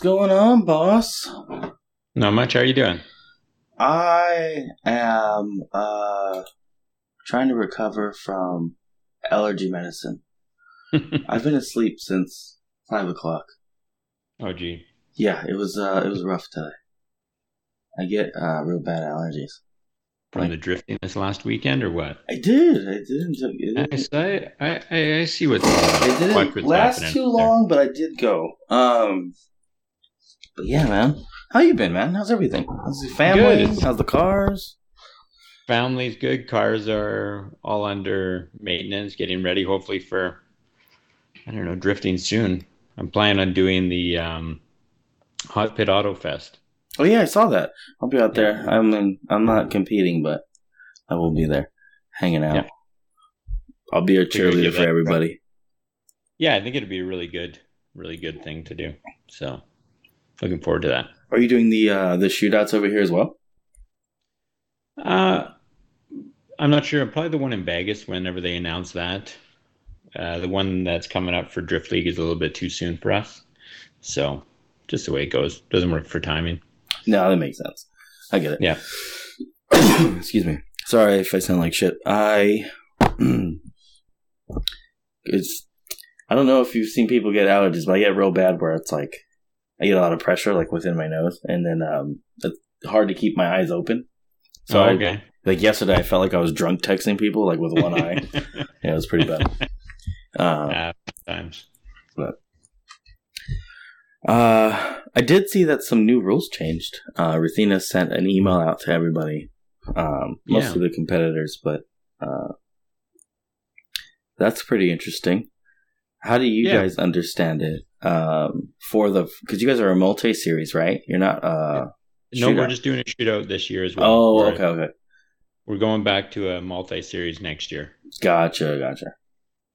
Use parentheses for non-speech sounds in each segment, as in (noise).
What's going on, boss? Not much. How are you doing? I am uh trying to recover from allergy medicine. (laughs) I've been asleep since five o'clock. oh, gee. Yeah, it was uh it was rough today. I get uh real bad allergies. From Like- the drifting this last weekend or what? I did. I didn't. It I, didn't, I, I, I see what's, it watch didn't what's last too there. long, but I did go. Um, but yeah, man. How you been, man? How's everything? How's the family? Good. How's the cars? Family's good. Cars are all under maintenance, getting ready hopefully for, I don't know, drifting soon. I'm planning on doing the um, Hot Pit Auto Fest. Oh yeah, I saw that. I'll be out there. I'm in, I'm not competing, but I will be there, hanging out. Yeah. I'll be a cheerleader for everybody. Yeah, I think it'd be a really good, really good thing to do. So, looking forward to that. Are you doing the uh, the shootouts over here as well? Uh, I'm not sure. Probably the one in Vegas whenever they announce that. Uh, the one that's coming up for Drift League is a little bit too soon for us. So, just the way it goes. Doesn't work for timing. No, that makes sense. I get it. Yeah. (coughs) Excuse me. Sorry if I sound like shit. I (clears throat) it's I don't know if you've seen people get allergies, but I get real bad where it's like I get a lot of pressure like within my nose, and then um, it's hard to keep my eyes open. So oh, I- like yesterday, I felt like I was drunk texting people like with one eye. (laughs) Yeah, it was pretty bad. (laughs) Uh, times. uh, I did see that some new rules changed. Uh, Ruthina sent an email out to everybody, um, mostly the competitors, but uh, that's pretty interesting. How do you Yeah. guys understand it? Um, for the because you guys are a multi series, right? You're not. Uh, No, we're just doing a shootout this year as well. Oh, We're- okay, okay, We're going back to a multi-series next year. gotcha, gotcha.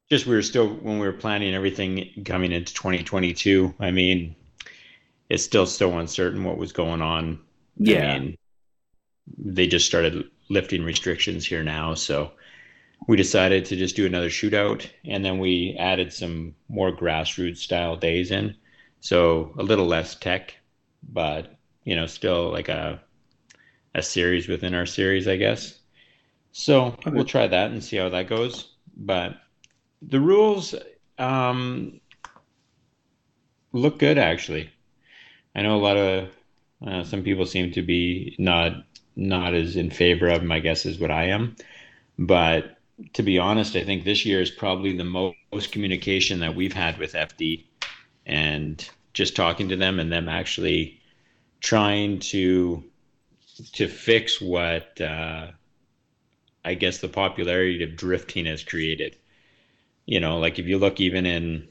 Just we were still when we were planning everything coming into 2022. I mean, it's still so uncertain what was going on Yeah, I mean, they just started lifting restrictions here now, so we decided to just do another shootout, and then we added some more grassroots style days in, so a little less tech, but you know, still like a a series within our series, I guess. So we'll try that and see how that goes. But the rules um, look good, actually. I know a lot of uh, some people seem to be not not as in favor of them, I guess, as what I am. But to be honest, I think this year is probably the most communication that we've had with FD, and just talking to them and them actually trying to to fix what uh, I guess the popularity of drifting has created. You know, like if you look even in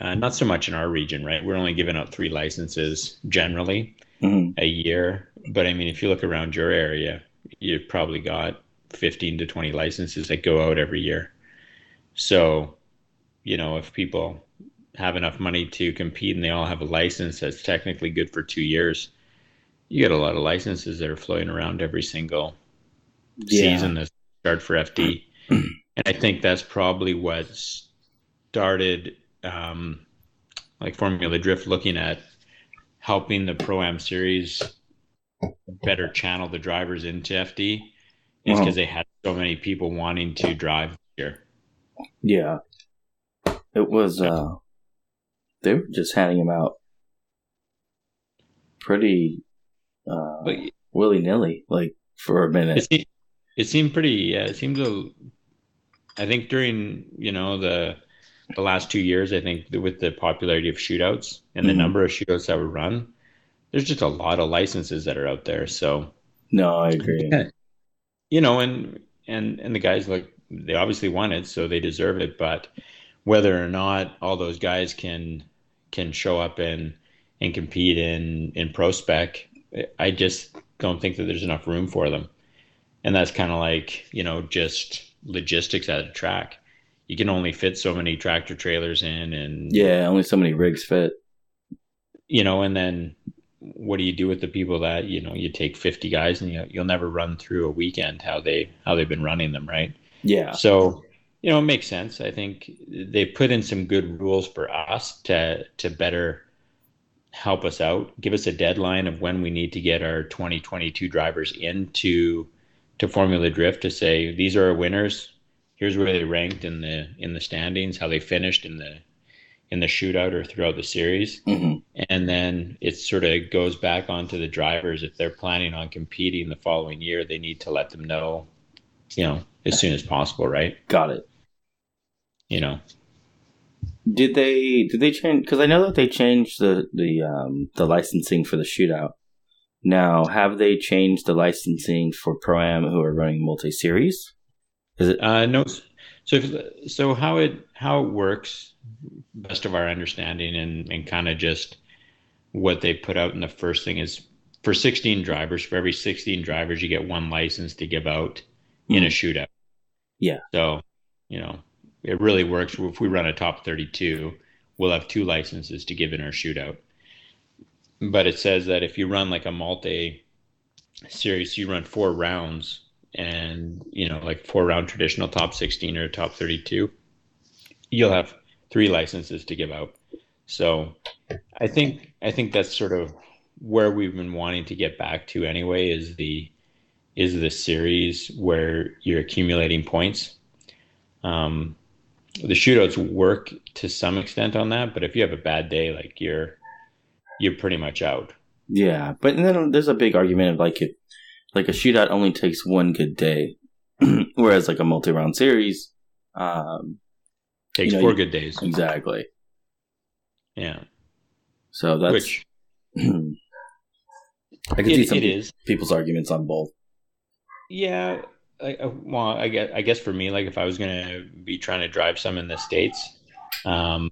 uh, not so much in our region, right? We're only giving out three licenses generally hmm a year. But I mean, if you look around your area, you've probably got 15 to 20 licenses that go out every year. So, you know, if people have enough money to compete and they all have a license that's technically good for two years, you get a lot of licenses that are floating around every single yeah. season that start for FD. (clears throat) and I think that's probably what started um, like Formula Drift looking at helping the Pro Am series better channel the drivers into FD is Wow. because they had so many people wanting to drive here. Yeah. It was uh they were just handing them out pretty uh willy nilly, like for a minute. it seemed, it seemed pretty. Yeah, it seemed to. I think during you know the the last two years, I think with the popularity of shootouts and the Mhm. number of shootouts that were run, there's just a lot of licenses that are out there. So No, I agree. You know, and and and the guys like they obviously won it, so they deserve it. But whether or not all those guys can can show up and and compete in in pro spec, I just don't think that there's enough room for them. And that's kind of like you know just logistics at a track. You can only fit so many tractor trailers in, and Yeah, only so many rigs fit. you know, and then what do you do with the people that you know you take 50 guys and you, you'll never run through a weekend how they how they've been running them right Yeah. so you know it makes sense i think they put in some good rules for us to to better help us out, give us a deadline of when we need to get our 2022 drivers into to Formula Drift to say these are our winners. Here's where they ranked in the in the standings, how they finished in the in the shootout or throughout the series, Mhm. and then it sort of goes back onto the drivers if they're planning on competing the following year. They need to let them know, you know, as soon as possible, right? Got it. You know, Did they did they change? Because I know that they changed the the um the licensing for the shootout. Now, have they changed the licensing for pro am who are running multi series? Is it? Uh, no. So, if, so how it how it works, best of our understanding, and and kind of just what they put out in the first thing is for 16 drivers. For every 16 drivers, you get one license to give out in a hmm. shootout. Yeah. So, you know, it really works. If we run a top 32, we'll have two licenses to give in our shootout. But it says that if you run like a multi series, you run four rounds and you know like four round traditional top 16 or top 32 you'll have three licenses to give out. So i think i think that's sort of where we've been wanting to get back to anyway is the is the series where you're accumulating points. Um, the shootouts work to some extent on that but if you have a bad day like you're you're pretty much out. Yeah, but then there's a big argument of like it, like a shootout only takes one good day, (clears throat) whereas like a multi round series, um, takes You know, four you- good days exactly. yeah So that's which (clears throat) I can see some it is people's arguments on both. Yeah, I, I- well, I guess I guess for me, like if I was gonna be trying to drive some in the states, um,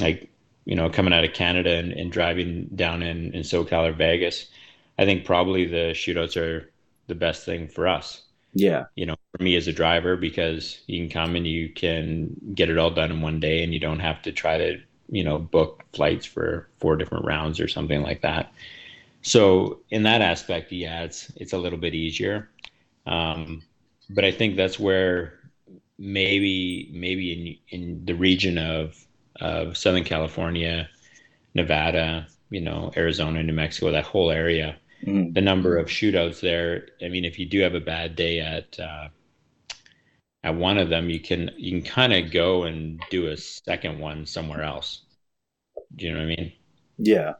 like you know, coming out of Canada and, and driving down in in SoCal or Vegas, I think probably the shootouts are the best thing for us. Yeah, You know, for me as a driver, because you can come and you can get it all done in one day, and you don't have to try to you know book flights for four different rounds or something like that. So in that aspect, yeah, it's it's a little bit easier. Um, but I think that's where maybe maybe in in the region of of Southern California, Nevada, you know, Arizona, New Mexico, that whole area, Mhm. the number of shootouts there. I mean, if you do have a bad day at uh, at one of them, you can you can kind of go and do a second one somewhere else. Do you know what I mean? yeah,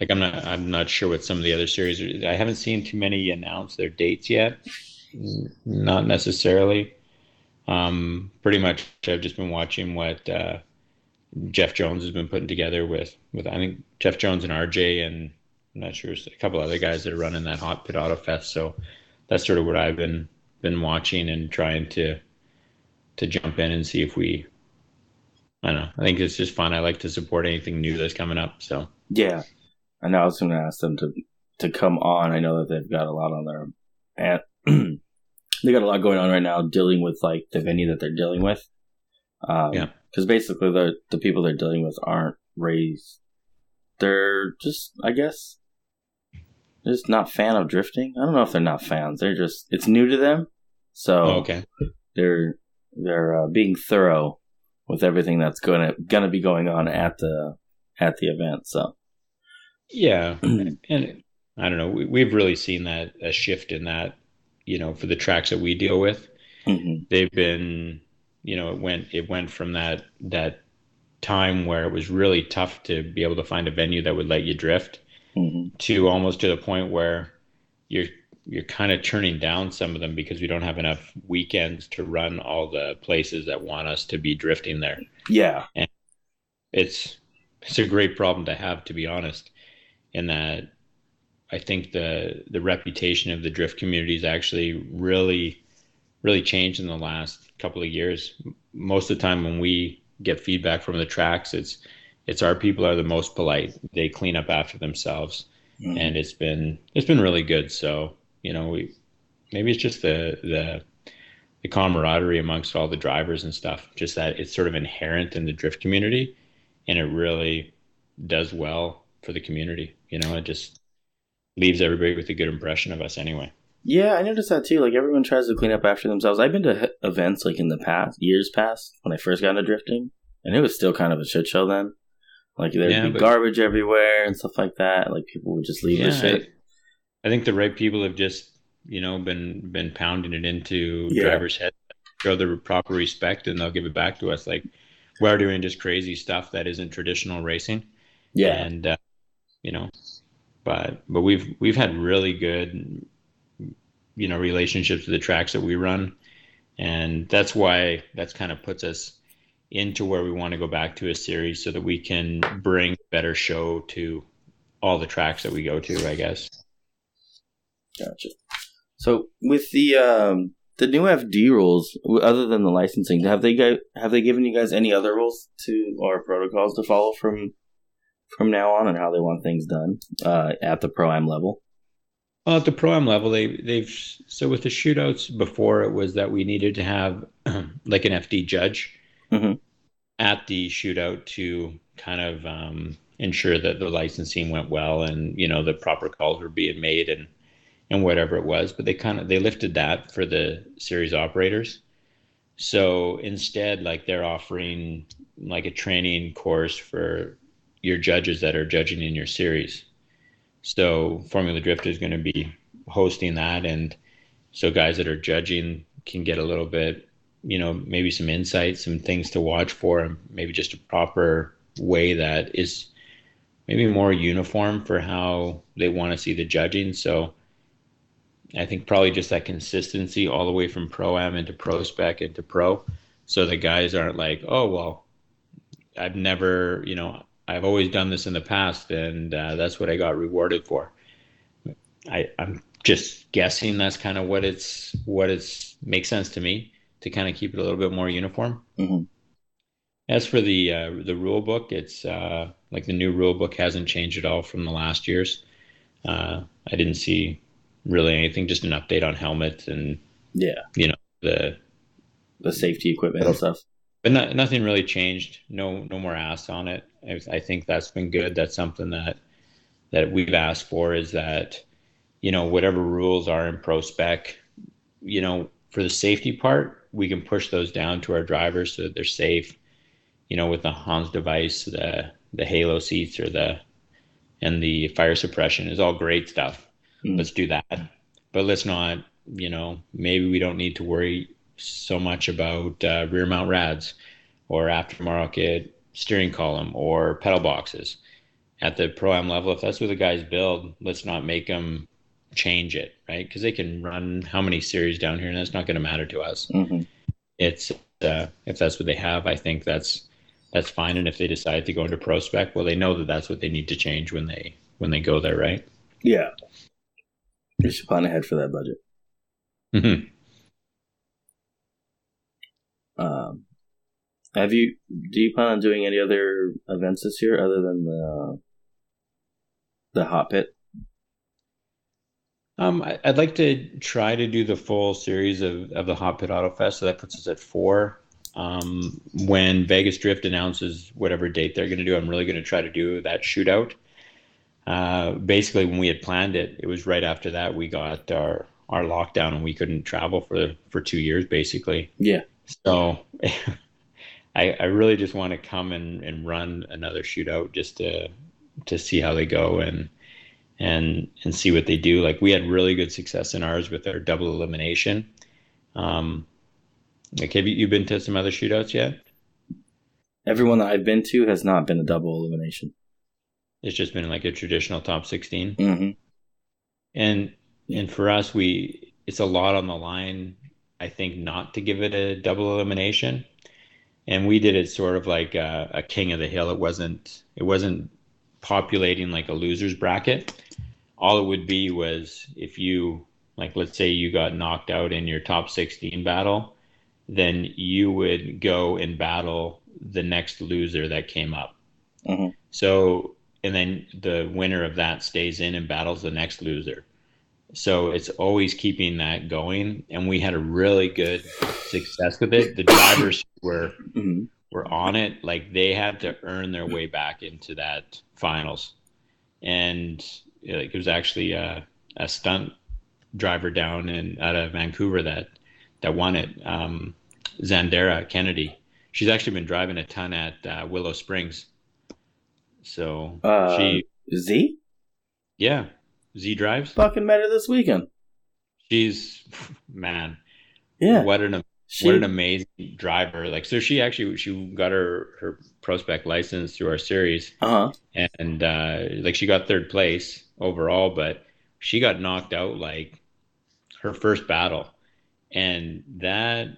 Like I'm not I'm not sure what some of the other series are. I haven't seen too many announce their dates yet. Not necessarily. Um, pretty much I've just been watching what uh, Jeff Jones has been putting together with with I think Jeff Jones and RJ and I'm not sure a couple other guys that are running that Hot Pit Auto Fest. So that's sort of what I've been been watching and trying to to jump in and see if we I don't know. I think it's just fun. I like to support anything new that's coming up. So yeah. I know. I was going to ask them to to come on. I know that they've got a lot on their and (clears throat) they got a lot going on right now, dealing with like the venue that they're dealing with. Um, Yeah. Because basically, the the people they're dealing with aren't raised. They're just, I guess, just not fan of drifting. I don't know if they're not fans. They're just it's new to them, so oh, okay. they're they're uh, being thorough with everything that's gonna gonna be going on at the at the event. So Yeah, (clears throat) and I don't know. We, we've really seen that a shift in that. You know, for the tracks that we deal with, mhm. they've been. You know, it went it went from that that time where it was really tough to be able to find a venue that would let you drift Mhm. to almost to the point where you're you're kind of turning down some of them because we don't have enough weekends to run all the places that want us to be drifting there. yeah, it's it's a great problem to have to be honest in that i think the the reputation of the drift community is actually really really changed in the last couple of years most of the time when we get feedback from the tracks it's it's our people are the most polite they clean up after themselves Mhm. and it's been it's been really good so you know we maybe it's just the the the camaraderie amongst all the drivers and stuff just that it's sort of inherent in the drift community and it really does well for the community you know it just leaves everybody with a good impression of us anyway Yeah, I noticed that too. Like everyone tries to clean up after themselves. I've been to events like in the past, years past, when I first got into drifting, and it was still kind of a shit show then. Like there'd Yeah, be but- garbage everywhere and stuff like that. Like people would just leave the Yeah, shit. I, I think the right people have just you know been been pounding it into Yeah. drivers' heads, show the proper respect, and they'll give it back to us. Like we're doing just crazy stuff that isn't traditional racing. Yeah, and uh, you know but but we've we've had really good you know relationships with the tracks that we run and that's why that's kind of puts us into where we want to go back to a series so that we can bring better show to all the tracks that we go to i guess gotcha. So with the um the new FD rules, other than the licensing, have they got have they given you guys any other rules to or protocols to follow from from now on, and how they want things done uh, at the pro am level? Well, at the pro am level, they they've so with the shootouts before it was that we needed to have (clears throat) like an FD judge Mhm. at the shootout to kind of um, ensure that the licensing went well and you know the proper calls were being made and and whatever it was. But they kind of they lifted that for the series operators. So instead, like they're offering like a training course for your judges that are judging in your series. So Formula Drift is going to be hosting that, and so guys that are judging can get a little bit, you know, maybe some insight, some things to watch for, and maybe just a proper way that is maybe more uniform for how they want to see the judging. So I think probably just that consistency all the way from pro am into pro spec into pro, so the guys aren't like, oh well, I've never, you know, I've always done this in the past, and uh, that's what I got rewarded for. I, I'm just guessing that's kind of what it's what it's makes sense to me to kind of keep it a little bit more uniform. Mhm. As for the uh, the rule book, it's uh, like the new rule book hasn't changed at all from the last year's. Uh, I didn't see really anything, just an update on helmets and Yeah, you know the the safety equipment and stuff. but not, nothing really changed. No, no more asks on it. I, I think that's been good. That's something that that we've asked for is that you know whatever rules are in pro spec, you know for the safety part, we can push those down to our drivers so that they're safe. You know, with the Hans device, the the Halo seats or the and the fire suppression is all great stuff. Mm. Let's do that, but let's not. You know, maybe we don't need to worry so much about uh, rear mount rads or aftermarket steering column or pedal boxes at the pro am level if that's what the guys build let's not make them change it right because they can run how many series down here and that's not going to matter to us hmm it's uh, if that's what they have i think that's that's fine and if they decide to go into pro spec, well they know that that's what they need to change when they when they go there right Yeah, you should plan ahead for that budget. Mm-hmm. Um, have you? Do you plan on doing any other events this year other than the the hot pit? Um, I- I'd like to try to do the full series of, of the Hot Pit Auto Fest, so that puts us at four. Um, when Vegas Drift announces whatever date they're going to do, I'm really going to try to do that shootout. Uh, basically, when we had planned it, it was right after that we got our our lockdown and we couldn't travel for for two years, basically. Yeah. So (laughs) I, I really just want to come and, and run another shootout just to to see how they go and and and see what they do. Like we had really good success in ours with our double elimination. Um, like have you, you been to some other shootouts yet? Everyone that I've been to has not been a double elimination. It's just been like a traditional top sixteen. hmm And and for us, we it's a lot on the line. I think not to give it a double elimination, and we did it sort of like a, a king of the hill. It wasn't it wasn't populating like a losers bracket. All it would be was if you like, let's say you got knocked out in your top sixteen battle, then you would go and battle the next loser that came up. Mhm. So and then the winner of that stays in and battles the next loser. So it's always keeping that going, and we had a really good success with it. The drivers (coughs) were hmm were on it, like they had to earn their way back into that finals, and like, it was actually a, a stunt driver down in out of Vancouver that that won it. Um, Zandera Kennedy. She's actually been driving a ton at uh, Willow Springs So Uh, she, Z yeah, Z drives. fucking met her this weekend. She's man, Yeah, what an she. what an amazing driver! Like, so she actually she got her her pro spec license through our series, uh huh. and uh, like she got third place overall, but she got knocked out like her first battle, and that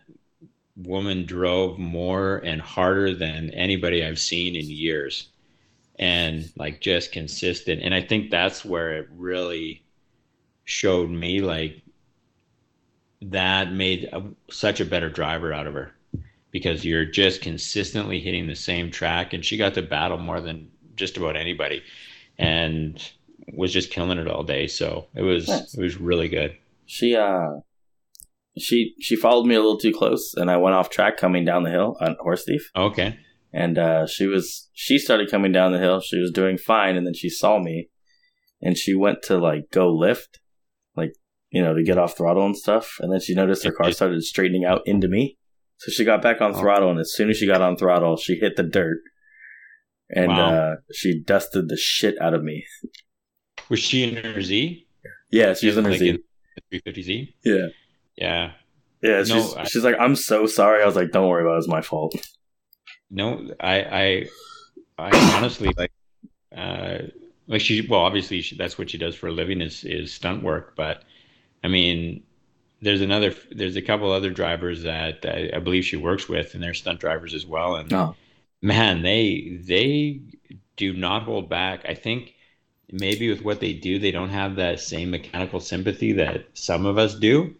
woman drove more and harder than anybody I've seen in years, and like just consistent. And I think that's where it really showed me like that made a, such a better driver out of her because you're just consistently hitting the same track. And she got to battle more than just about anybody. And was just killing it all day so it was Nice. it was really good She uh, she she followed me a little too close, and I went off track coming down the hill on horse thief. okay And uh, she was she started coming down the hill. She was doing fine, and then she saw me, and she went to like go lift, like you know to get off throttle and stuff. And then she noticed her car started straightening out into me, so she got back on Oh. throttle. And as soon as she got on throttle, she hit the dirt, and Wow. uh, she dusted the shit out of me. Was she in her z Yeah, she was in her Like Z. in 350z Yeah, yeah yeah. No, She's, I- she's like, I'm so sorry. I was like, don't worry about it. It's my fault. no i i i honestly like uh like she well obviously she, that's what she does for a living is is stunt work but i mean there's another there's a couple other drivers that I, I believe she works with and they're stunt drivers as well and No, man they they do not hold back i think maybe with what they do they don't have that same mechanical sympathy that some of us do.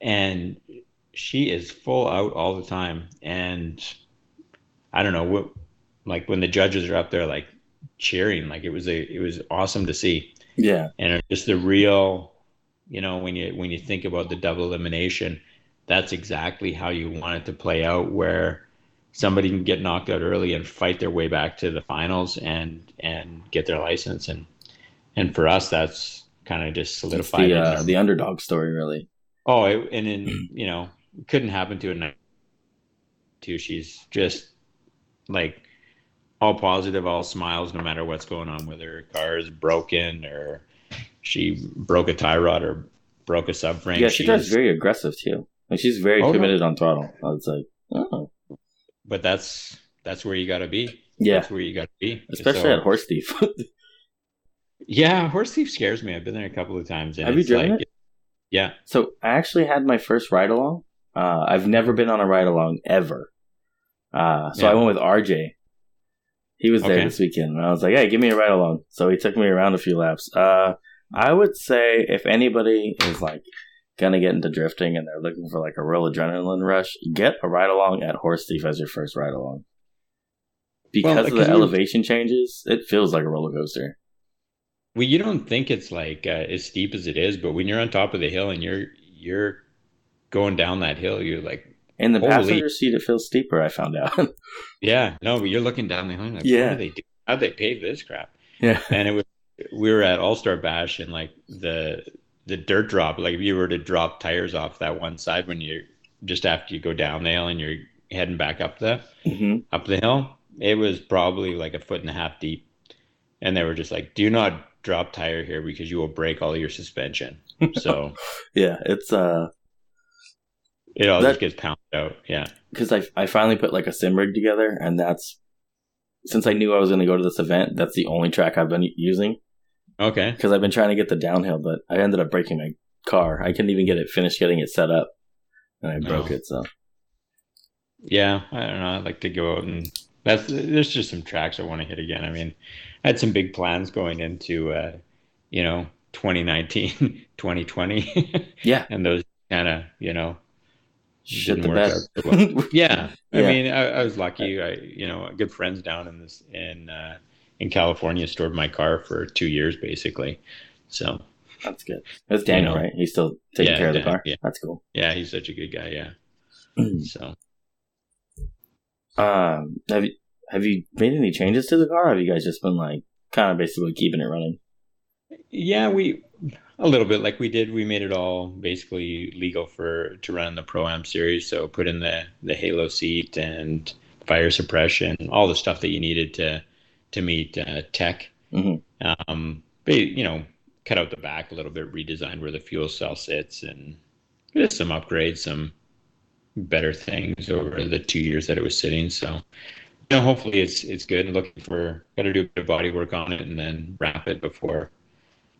And she is full out all the time. And i don't know what like when the judges are up there like cheering like it was a it was awesome to see. Yeah, and just the real you know when you when you think about the double elimination that's exactly how you want it to play out where somebody can get knocked out early and fight their way back to the finals and and get their license and and for us that's kind of just solidified the uh, the underdog story, really. oh it, and then you know couldn't happen to a night too she's just like all positive all smiles no matter what's going on whether her car is broken or she broke a tie rod or broke a subframe Yeah, she drives She's- very aggressive too. Like she's very Oh, no. committed on throttle. I was like, oh, but that's that's where you got to be yeah, that's where you got to be especially So- at horse thief. (laughs) yeah horse thief scares me i've been there a couple of times and Have you driven like it? yeah so I actually had my first ride along. Uh, I've never been on a ride along ever. Uh, so Yeah. I went with RJ. He was there Okay. this weekend, and I was like, "Hey, give me a ride along." So he took me around a few laps. Uh, I would say if anybody is like gonna get into drifting and they're looking for like a real adrenaline rush, get a ride along at Horse Thief as your first ride along. Because Well, of the elevation changes, it feels like a roller coaster. Well you don't think it's like uh, as steep as it is but when you're on top of the hill and you're you're going down that hill you're like In the Holy. passenger seat, it feels steeper. I found out. (laughs) yeah no but you're looking down the hill like Yeah. they do how'd they pave this crap yeah, and it was we were at All Star Bash and like the the dirt drop, like if you were to drop tires off that one side when you just after you go down the hill and you're heading back up the hmm up the hill, it was probably like a foot and a half deep, and they were just like, "Do not drop tire here because you will break all your suspension." (laughs) So yeah. It's uh, it all That- just gets pounded out. Yeah, because I I finally put like a sim rig together, and that's since I knew I was going to go to this event. That's the only track I've been using okay. because I've been trying to get the downhill, but I ended up breaking my car. I couldn't even get it finished getting it set up, and I broke Oh. it. So Yeah, I don't know. I'd like to go out and that's there's just some tracks I want to hit again. I mean, I had some big plans going into uh, you know, 2019, 2020 (laughs) yeah, (laughs) and those kind of, you know, shit didn't the work out well. (laughs) Yeah. I mean, I, I was lucky. I, you know, good friends down in this in uh, in California stored my car for two years basically. So That's good. That's Daniel, know. right? He's still taking Yeah, care of the Dan- car. yeah. That's cool. yeah, he's such a good guy. Yeah. (clears throat) So Um, have you have you made any changes to the car? Or have you guys just been like kind of basically keeping it running? Yeah, we a little bit like we did. We made it all basically legal for to run the Pro Am series. So put in the the Halo seat and fire suppression, all the stuff that you needed to to meet uh, tech. Mhm. Um, but you know, cut out the back a little bit, redesigned where the fuel cell sits, and just some upgrades, some better things over the two years that it was sitting. So, you know, hopefully it's it's good. I'm looking for got to do a bit of body work on it and then wrap it before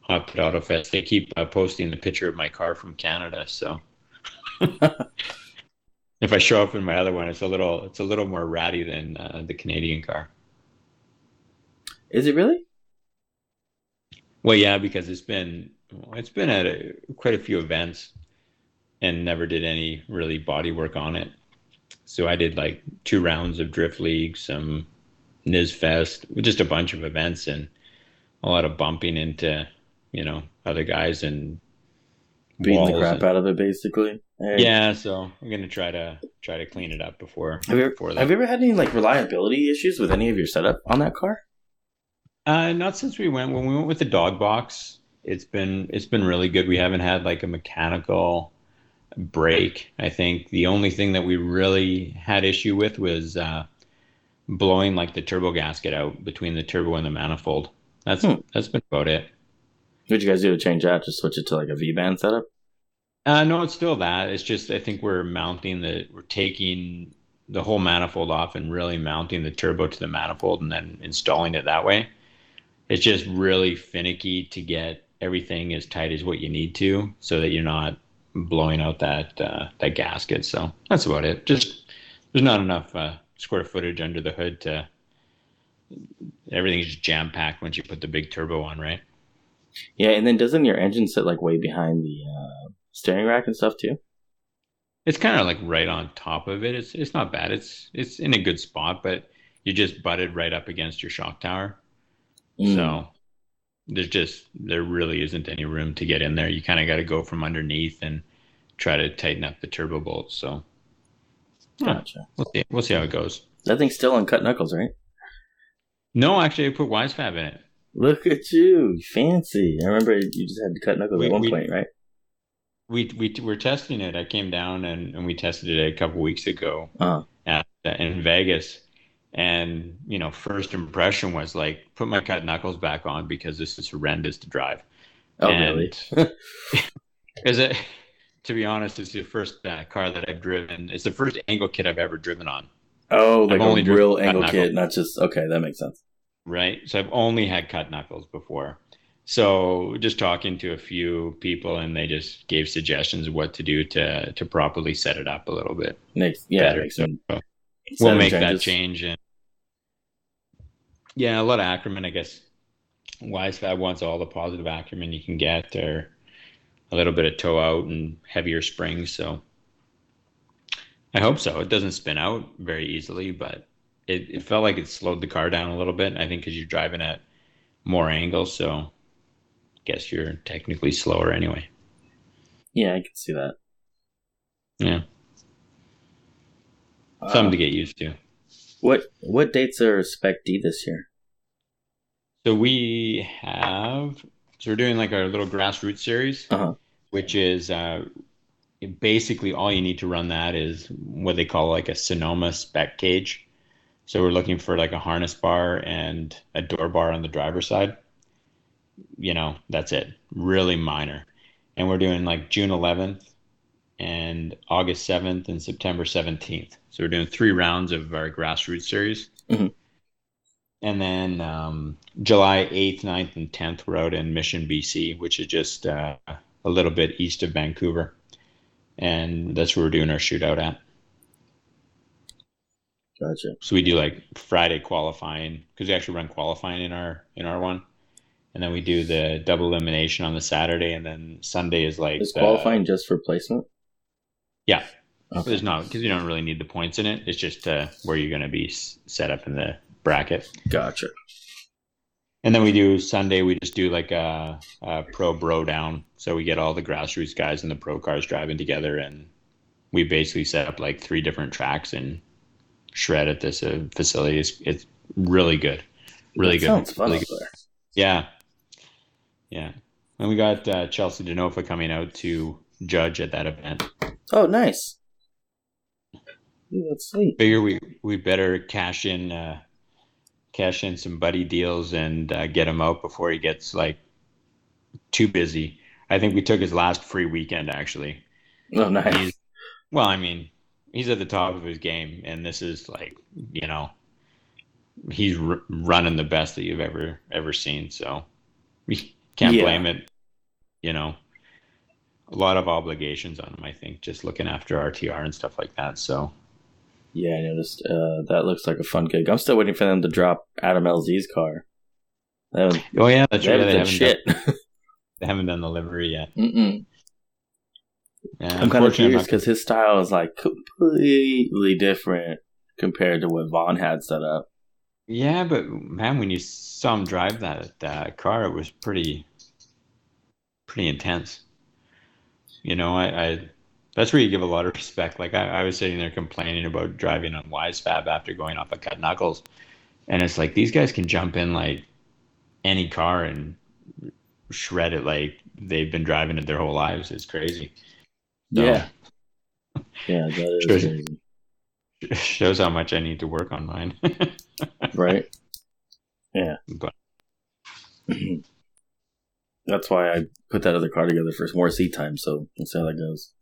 Hot Pit Auto Fest. They keep uh, posting the picture of my car from Canada, so (laughs) if I show up in my other one, it's a little it's a little more ratty than uh, the Canadian car. Is it really? Well, yeah, because it's been it's been at a, quite a few events and never did any really body work on it. So I did like two rounds of Drift League, some Niz Fest, just a bunch of events and a lot of bumping into, you know, other guys and Beating the crap and- out of it, basically. Yeah, so I'm gonna try to try to clean it up before Have you, before ever, that. have you ever had any like reliability issues with any of your setup on that car? Uh, not since we went when we went with the dog box. It's been it's been really good. We haven't had like a mechanical break. I think the only thing that we really had issue with was uh, blowing like the turbo gasket out between the turbo and the manifold. That's Hmm. that's been about it. What'd you guys do to change that? Just switch it to like a V band setup? Uh, no, it's still that. It's just I think we're mounting the we're taking the whole manifold off and really mounting the turbo to the manifold and then installing it that way. It's just really finicky to get everything as tight as what you need to, so that you're not blowing out that uh, that gasket. So that's about it. Just there's not enough uh, square footage under the hood to everything's just jam packed once you put the big turbo on, right? Yeah, and then doesn't your engine sit like way behind the uh, steering rack and stuff too? It's kind of like right on top of it. It's it's not bad. It's it's in a good spot, but you just butted right up against your shock tower. Mm. So there's just there really isn't any room to get in there. You kind of got to go from underneath and try to tighten up the turbo bolts. So yeah, Gotcha. we'll see. We'll see how it goes. That thing's still on cut knuckles, right? No, actually, I put Wisefab in it. Look at you, fancy. I remember you just had to cut knuckles We- at one we- point, right? We we were testing it. I came down and, and we tested it a couple weeks ago Uh, at in Vegas. And you know, first impression was like, put my cut knuckles back on because this is horrendous to drive. oh, And- really? (laughs) (laughs) Because it, to be honest, it's the first uh, car that I've driven. It's the first angle kit I've ever driven on. Oh, like only a real angle knuckle. kit, not just okay. That makes sense. right? So I've only had cut knuckles before. So just talking to a few people, and they just gave suggestions of what to do to to properly set it up a little bit Makes yeah, makes So we'll Seven make that change. And yeah, a lot of Ackerman, I guess. Wisefab wants all the positive Ackerman you can get, or a little bit of toe out and heavier springs. So I hope so. It doesn't spin out very easily, but it, it felt like it slowed the car down a little bit. I think because you're driving at more angles, so I guess you're technically slower anyway. Yeah, I can see that. Yeah, Uh, something to get used to. what what dates are Spec D this year? So we have, so we're doing like our little grassroots series, Uh-huh. which is uh, basically all you need to run that is what they call like a Sonoma spec cage. So we're looking for like a harness bar and a door bar on the driver's side. You know, that's it. Really minor. And we're doing like June 11th and August 7th and September 17th. So we're doing three rounds of our grassroots series. Mhm. And then um, July 8th, 9th, and 10th, we're out in Mission, BC, which is just uh, a little bit east of Vancouver. And that's where we're doing our shootout at. Gotcha. So we do like Friday qualifying because we actually run qualifying in our in our one, and then we do the double elimination on the Saturday, and then Sunday is like Is the- qualifying just for placement? yeah, Okay. there's not because you don't really need the points in it. It's just uh, where you're going to be set up in the bracket. Gotcha. And then we do Sunday. We just do like a, a pro bro down. So we get all the grassroots guys and the pro cars driving together, and we basically set up like three different tracks and shred at this uh, facility. It's, it's really good, really That good. Sounds fun really good. Yeah, yeah. And we got uh, Chelsea DeNofa coming out to judge at that event. Oh, nice. Ooh, that's sweet. Figure we we better cash in uh, cash in some buddy deals and uh, get him out before he gets like too busy. I think we took his last free weekend actually. Oh, nice. He's, well, I mean, he's at the top of his game, and this is like you know, he's r- running the best that you've ever ever seen. So we can't Yeah. blame it. You know, a lot of obligations on him. I think just looking after RTR and stuff like that. So Yeah, I noticed. Uh, that looks like a fun gig. I'm still waiting for them to drop Adam LZ's car. Oh yeah, that's right. They haven't, shit. Done, (laughs) they haven't done the livery yet. Mm-mm. Yeah, I'm kind of unfortunately, curious because his style is like completely different compared to what Vaughn had set up. Yeah, but man, when you saw him drive that that car, it was pretty pretty intense. You know, I, I that's where you give a lot of respect. Like I, I was sitting there complaining about driving on Wisefab after going off a cut knuckles, and it's like these guys can jump in like any car and shred it like they've been driving it their whole lives. It's crazy. So, Yeah, yeah, that is Sure. crazy, shows how much I need to work on mine. (laughs) right? Yeah, But- (clears throat) that's why I put that other car together for more seat time. So we'll see how that goes.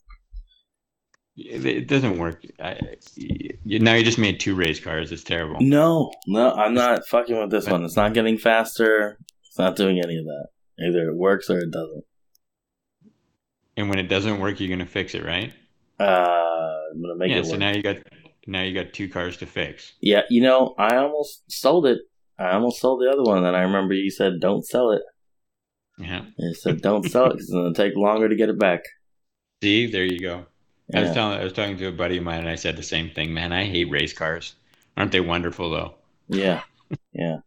It, doesn't work. I, you, now you just made two race cars. It's terrible. No, no, I'm not fucking with this one. It's not getting faster. It's not doing any of that. Either it works or it doesn't. And when it doesn't work, you're gonna fix it, right? Uh, I'm gonna make yeah. it So now you got now you got two cars to fix. yeah, you know, I almost sold it. I almost sold the other one, and I remember you said don't sell it. Yeah. You said don't sell it because it's gonna take longer to get it back. (laughs) See, there you go. I was telling I was talking to a buddy of mine, and I said the same thing. Man, I hate race cars. Aren't they wonderful though? Yeah, yeah. (laughs)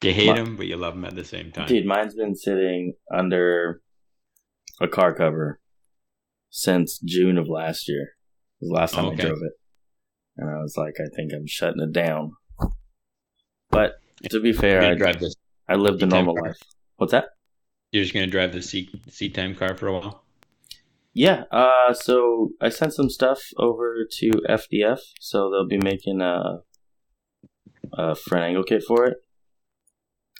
You hate My- them, but you love them at the same time. Dude, mine's been sitting under a car cover since June of last year. It was the last time Okay. I drove it. And I was like, I think I'm shutting it down. But to be fair, I, drive this. I lived a normal car. life. What's that? You're just gonna drive the seat seat time car for a while. Yeah, uh, so I sent some stuff over to FDF, so they'll be making a, a front angle kit for it.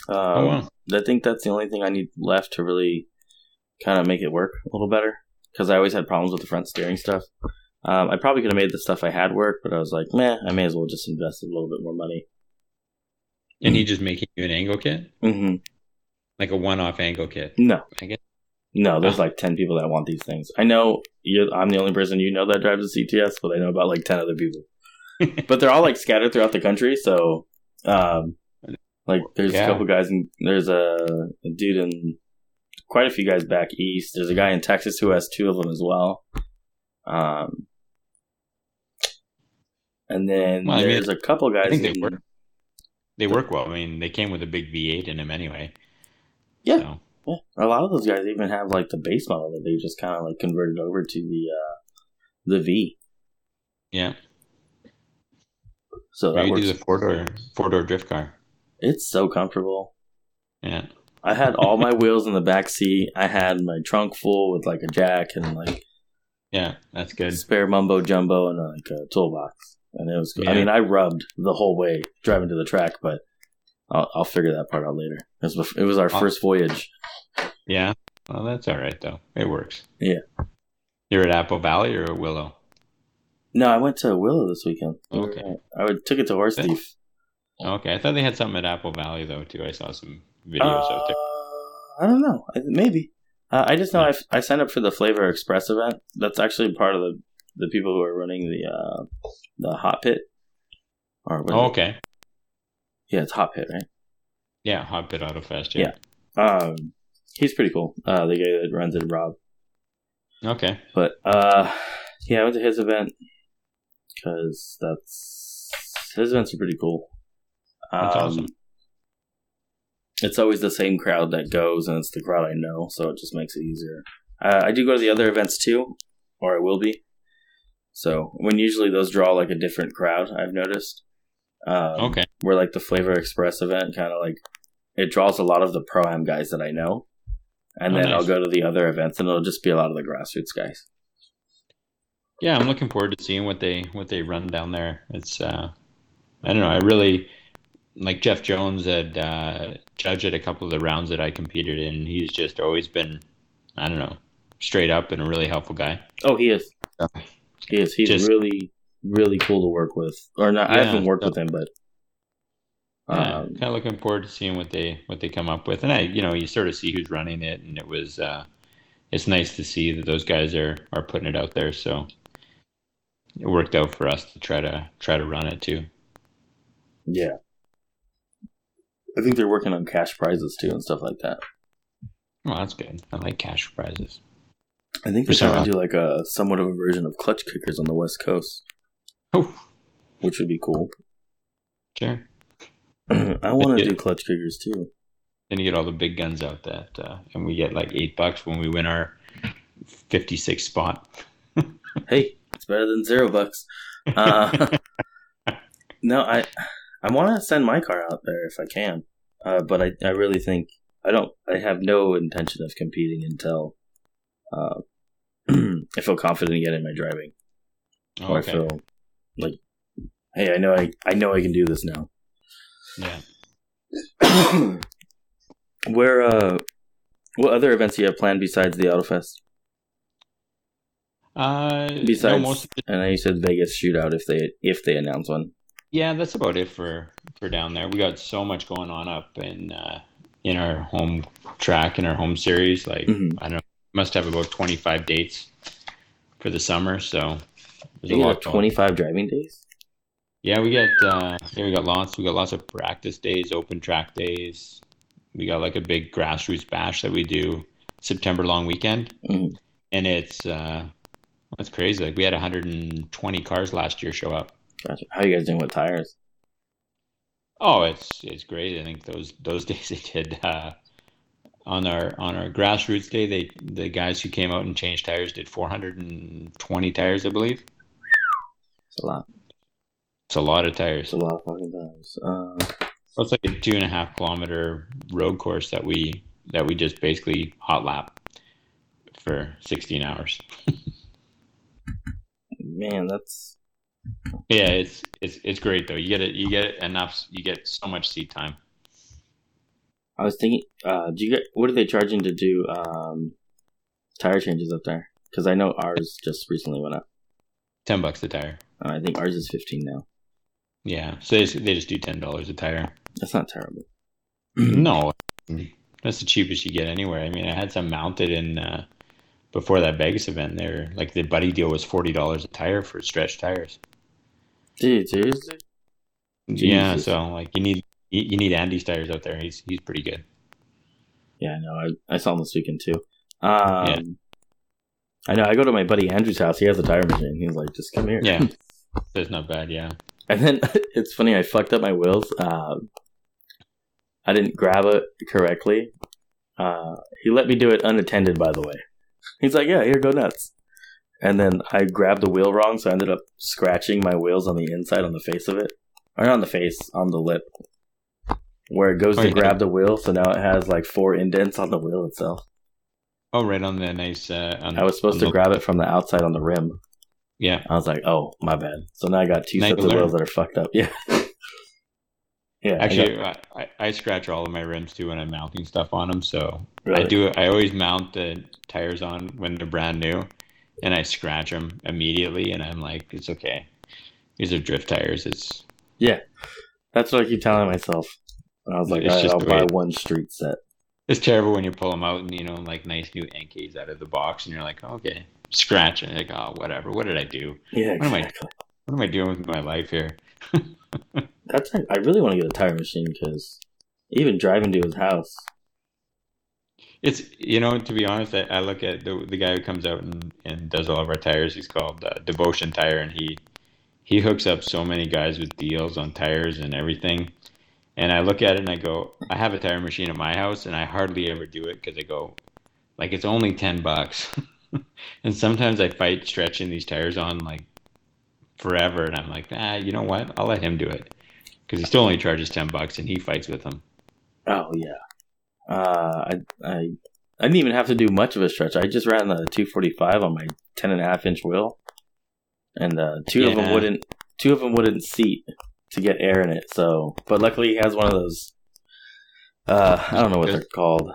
Um, oh wow. I think that's the only thing I need left to really kind of make it work a little better because I always had problems with the front steering stuff. Um, I probably could have made the stuff I had work, but I was like, meh, I may as well just invest a little bit more money. And he just making you an angle kit, Mm-hmm. like a one-off angle kit. No, I guess. No, there's Oh. like ten people that want these things. I know you're, I'm the only person you know that drives a CTS, but I know about like ten other people. (laughs) but they're all like scattered throughout the country, so um, like there's Yeah. a couple guys and there's a, a dude in quite a few guys back east. There's a guy in Texas who has two of them as well. Um, and then Well, I mean, there's a couple guys. I think they in- work. They work well. I mean, they came with a big V8 in them anyway. Yeah. So, Yeah, a lot of those guys even have like the base model that they just kind of like converted over to the uh, the V. yeah. So that Maybe works. do the four door four door drift car. It's so comfortable. Yeah. I had all my (laughs) wheels in the back seat. I had my trunk full with like a jack and like Yeah, that's good. spare mumbo jumbo and like a toolbox. And it was. I Yeah. mean, I rubbed the whole way driving to the track, but I'll, I'll figure that part out later. It was, it was our first voyage. Yeah. Well, that's all right though. It works. Yeah. You're at Apple Valley or at Willow? No, I went to Willow this weekend. Okay. I would, took it to Horse. Thief. Okay, I thought they had something at Apple Valley though too. I saw some videos Uh, out there. I don't know. Maybe. Uh, I just know I, I signed up for the Flavor Express event. That's actually part of the the people who are running the uh, the Hot Pit. Or Oh, it? okay. Yeah, it's Hot Pit, right? Yeah, Hot Pit Auto Fest. Yeah. Um, he's pretty cool. Uh, the guy that runs it, Rob. Okay. But uh, yeah, I went to his event because that's his events are pretty cool. That's Um, awesome. It's always the same crowd that goes, and it's the crowd I know, so it just makes it easier. Uh, I do go to the other events too, or I will be. So when usually those draw like a different crowd, I've noticed. Um, Okay. Where like the Flavor Express event, kind of like it draws a lot of the pro am guys that I know, and Oh, then I'll go to the other events, and it'll just be a lot of the grassroots guys. Yeah, I'm looking forward to seeing what they what they run down there. It's uh I don't know, I really like Jeff Jones had uh, judged at a couple of the rounds that I competed in. He's just always been, I don't know, straight up and a really helpful guy. Oh, he is. He is. He's Just- really, really cool to work with. Or not? I haven't worked so- with him, but Yeah, um, kind of looking forward to seeing what they what they come up with. And I, you know, you sort of see who's running it, and it was uh, it's nice to see that those guys are are putting it out there. So it worked out for us to try to try to run it too. yeah. I think they're working on cash prizes too and stuff like that. Well, that's good. I like cash prizes. I think they're trying to do like a somewhat of a version of clutch kickers on the West Coast, Oh, which would be cool. sure. (clears throat) I want to do clutch kickers too. Then you get all the big guns out that, uh, and we get like eight bucks when we win our fifty-six spot. (laughs) Hey, it's better than zero bucks. Uh, (laughs) no, I I want to send my car out there if I can, uh, but I I really think I don't. I have no intention of competing until uh, (clears throat) I feel confident again in my driving, Oh, or I feel like, hey, I know I I know I can do this now. Yeah. (coughs) Where uh, what other events do you have planned besides the AutoFest? Uh, Besides, no, the, and I said Vegas shootout if they if they announce one. yeah, that's about it for for down there. We got so much going on up in uh, in our home track in our home series. Like Mhm. I don't know, must have about twenty five dates for the summer. So there's a lot. twenty five driving days. Yeah, we got uh, yeah, we got lots. We got lots of practice days, open track days. We got like a big grassroots bash that we do September long weekend, Mhm. and it's uh, it's crazy. Like we had 120 cars last year show up. Gotcha. How you guys doing with tires? Oh, it's it's great. I think those those (laughs) days they did uh, on our on our grassroots day. They the guys who came out and changed tires did 420 tires, I believe. It's a lot. It's a lot of tires. It's a lot of fucking tires. Uh, Well, it's like a two and a half kilometer road course that we that we just basically hot lap for 16 hours. man, that's Yeah, it's it's it's great though. You get it you get it enough you get so much seat time. I was thinking. Uh, do you get what are they charging to do um, tire changes up there? Because I know ours just recently went up. 10 bucks a tire. Uh, I think ours is fifteen now. Yeah, so they just, they just do $10 a tire. That's not terrible. (clears throat) No, that's the cheapest you get anywhere. I mean, I had some mounted in uh, before that Vegas event. There, like the buddy deal was forty dollars a tire for stretch tires. Dude, seriously? Yeah, Jesus. so like you need you you need Andy's tires out there. He's he's pretty good. Yeah, no, I, I saw him this weekend too. Um, Yeah. I know. I go to my buddy Andrew's house. He has a tire machine. He's like, just come here. Yeah, (laughs) that's not bad. Yeah, And then (laughs) it's funny, I fucked up my wheels. Um, I didn't grab it correctly. Uh, he let me do it unattended, by the way. He's like, "Yeah, here, go nuts." And then I grabbed the wheel wrong, so I ended up scratching my wheels on the inside, on the face of it, or not on the face, on the lip, where it goes Oh, to yeah. grab the wheel. So now it has like four indents on the wheel itself. Oh, right on the nice. Uh, on, I was supposed to the- grab it from the outside on the rim. Yeah, I was like, "Oh, my bad." So now I got two Now sets of wheels that are fucked up. (laughs) Yeah. Yeah, I got- actually, I, I, scratch all of my rims too when I'm mounting stuff on them. So I do. I always mount the tires on when they're brand new, and I scratch them immediately. And I'm like, it's okay. These are drift tires. It's yeah. That's what I keep telling myself. And I was like, right, I'll buy one street set. it's terrible when you pull them out and you know like nice new NKs out of the box, and you're like, okay, scratch, and like, oh, whatever. What did I do? Yeah, What am I- exactly. What am I doing with my life here? (laughs) That's I really want to get a tire machine because even driving to his house, It's you know to be honest, I, I look at the the guy who comes out and, and does all of our tires. He's called uh, Devotion Tire, and he he hooks up so many guys with deals on tires and everything. And I look at it and I go, I have a tire machine at my house, and I hardly ever do it because I go, like it's only ten bucks. (laughs) (laughs) and sometimes I fight stretching these tires on like forever, and I'm like, ah, you know what? I'll let him do it because he still only charges ten bucks, and he fights with them. oh yeah, uh, I I I didn't even have to do much of a stretch. I just ran the 245 on my 10 and a half inch wheel, and uh, two of them wouldn't two of them wouldn't seat. to get air in it. So, but luckily he has one of those. Uh, I don't know what they're called.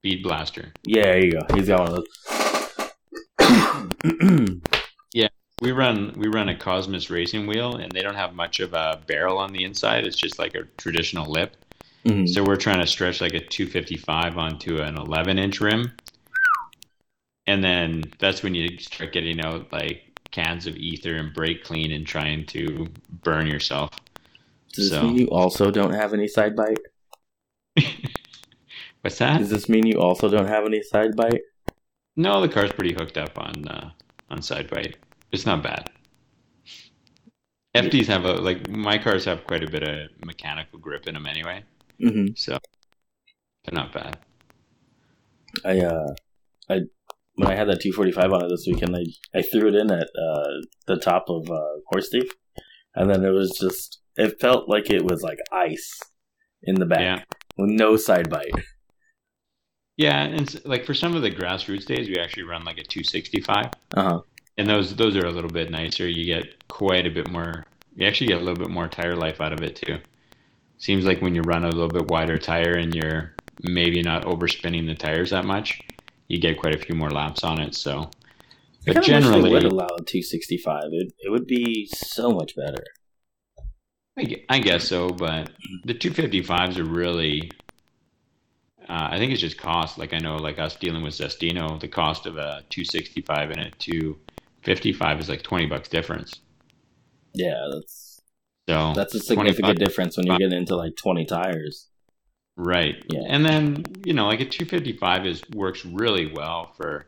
Speed blaster. Yeah, there you go. He's got one of those. (clears throat) Yeah, we run we run a Cosmis racing wheel, and they don't have much of a barrel on the inside. It's just like a traditional lip. Mhm. So we're trying to stretch like a 255 onto an 11 inch rim, and then that's when you start getting out like cans of ether and brake clean and trying to burn yourself. Does this So- mean you also don't have any side bite? (laughs) What's that? Does this mean you also don't have any side bite? No, the car's pretty hooked up on uh, on side bite. It's not bad. FDs have a like my cars have quite a bit of mechanical grip in them anyway, Mm-hmm. so they're not bad. I uh, I when I had that 245 on it this weekend, I I threw it in at uh the top of uh Horse Thief, and then it was just it felt like it was like ice in the back Yeah. with no side bite. Yeah, and like for some of the grassroots days, we actually run like a 265, Uh huh. and those those are a little bit nicer. You get quite a bit more. You actually get a little bit more tire life out of it too. Seems like when you run a little bit wider tire and you're maybe not overspinning the tires that much, you get quite a few more laps on it. So, I but kind of wish they generally, would allow a 265. It it would be so much better. I I guess so, but the 255s are really. Uh, I think it's just cost. Like I know, like us dealing with Zestino, the cost of a 265 and a 255 is like 20 bucks difference. Yeah, that's So that's a significant difference when you get into like 20 tires. right, Yeah. and then you know, like a 255 is works really well for.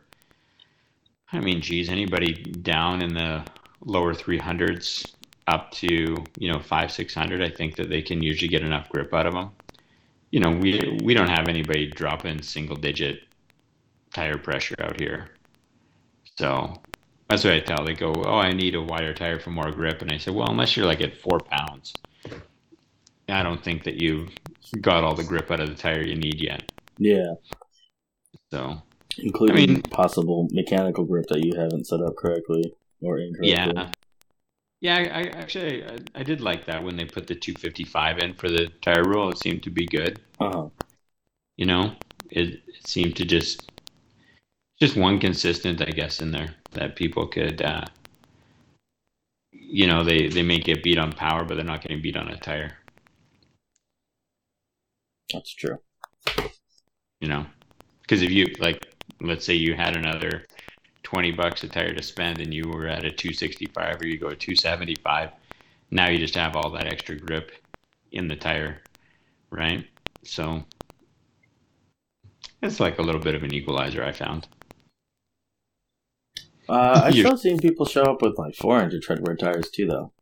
I mean, geez, anybody down in the lower 300s up to you know five six hundred, I think that they can usually get enough grip out of them. You know, we we don't have anybody dropping single digit tire pressure out here, so that's what I tell. They go, "Oh, I need a wider tire for more grip," and I say, "Well, unless you're like at four pounds, I don't think that you've got all the grip out of the tire you need yet." Yeah, So including I mean- possible mechanical grip that you haven't set up correctly or incorrectly. Yeah. Yeah, I, I actually I, I did like that when they put the 255 in for the tire rule. It seemed to be good. Uh huh. You know, it, it seemed to just just one consistent, I guess, in there that people could, uh, you know, they they may get beat on power, but they're not getting beat on a tire. That's true. You know, because if you like, let's say you had another 20 bucks a tire to spend and you were at a 265 or you go 275 now you just have all that extra grip in the tire right so it's like a little bit of an equalizer i found Uh, I've (laughs) still seen people show up with like 400 treadwear tires too, though.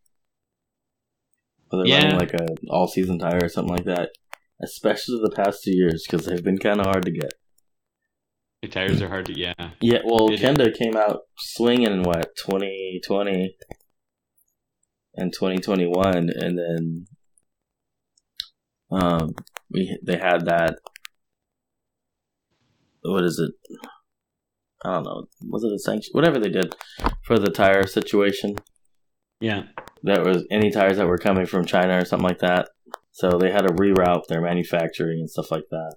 They're Yeah. running like a all season tire or something like that. Especially the past two years because they've been kind of hard to get. The tires are hard to yeah Yeah, well, It- Kenda came out swinging in what 2020 and 2021, and then um, we they had that. What is it? I don't know. Was it a sanction? Whatever they did for the tire situation. yeah That was any tires that were coming from China or something like that. So they had to reroute their manufacturing and stuff like that.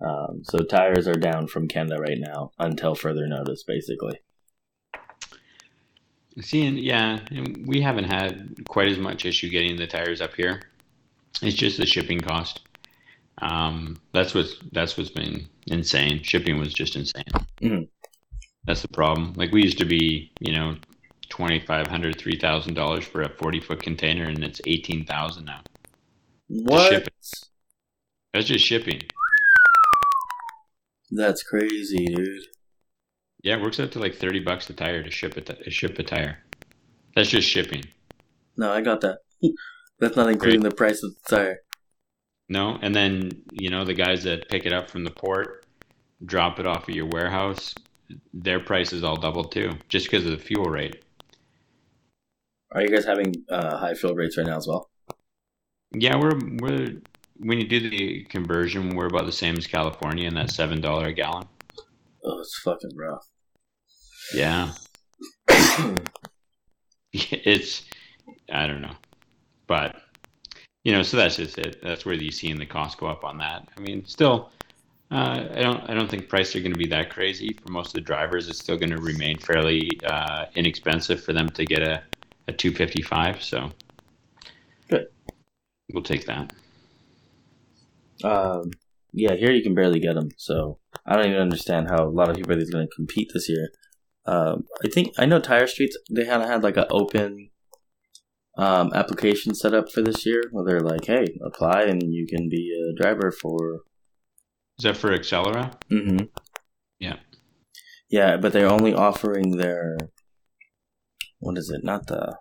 Um, so tires are down from Kenda right now until further notice, basically. seeing yeah we haven't had quite as much issue getting the tires up here it's just the shipping cost um, that's what's that's what's been insane shipping was just insane Mhm. that's the problem like we used to be you know $2500 $3000 for a 40 foot container and it's 18000 now What? shipping. that's just shipping That's crazy, dude. yeah it works out to like 30 bucks a tire to ship a, t- ship a tire that's just shipping No, I got that. (laughs) That's not including the price of the tire. No, and then you know the guys that pick it up from the port, drop it off at your warehouse, their price is all doubled too, just because of the fuel rate. Are you guys having uh, high fuel rates right now as well? Yeah, we're we're when you do the conversion, we're about the same as California, and that's seven dollar a gallon. Oh, it's fucking rough. Yeah, (clears throat) (laughs) it's I don't know, but you know, so that's just it. That's where you seeing the cost go up on that. I mean, still, uh, I don't I don't think prices are going to be that crazy for most of the drivers. It's still going to remain fairly uh, inexpensive for them to get a, a 255. So Good. we'll take that. Um, yeah, here you can barely get them, so I don't even understand how a lot of people are going to compete this year. Um, I think I know Tire Streets they had had like an open um, application set up for this year where they're like, hey, apply and you can be a driver for. Is that for Accelera? Mm-hmm. Yeah. Yeah, but they're only offering their. What is it? Not the.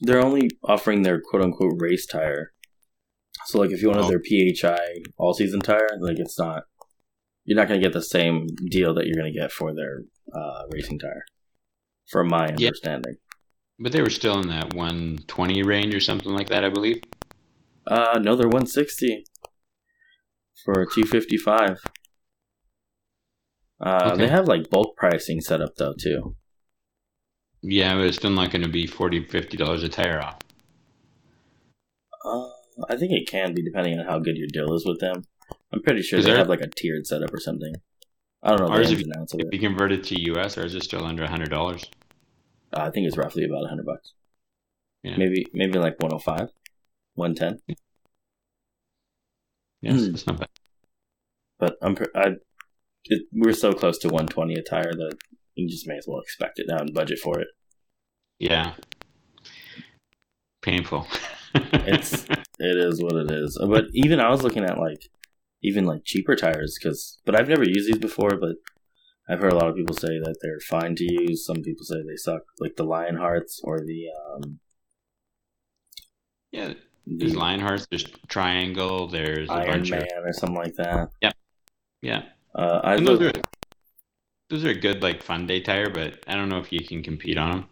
They're only offering their quote unquote race tire. So, like, if you wanted Oh. their PHI all season tire, like, it's not. You're not going to get the same deal that you're going to get for their uh, racing tire, from my Yeah. understanding. But they were still in that 120 range or something like that, I believe. Uh, no, they're 160 for a 255. Uh, Okay. They have like bulk pricing set up though too. Yeah, but it's still not going to be 40 $50 a tire off. Uh, I think it can be depending on how good your deal is with them. I'm pretty sure they there- have like a tiered setup or something. I don't know Ours, if ins and outs of If you convert it to US, or is it still under $100? Uh, I think it's roughly about 100 bucks. Yeah. Maybe maybe like 105, 110. Yes, Hmm. that's not bad. But I'm I it, we're so close to 120 a tire that you just may as well expect it now and budget for it. Yeah. Painful. It's it is what it is. But even I was looking at like even like cheaper tires because but I've never used these before. But I've heard a lot of people say that they're fine to use. Some people say they suck, like the Lionharts or the um yeah. There's the Lionharts, there's Triangle, there's a Iron bunch Man of or something like that. yeah. Uh, I those looked, are those are a good like fun day tire, but I don't know if you can compete on them.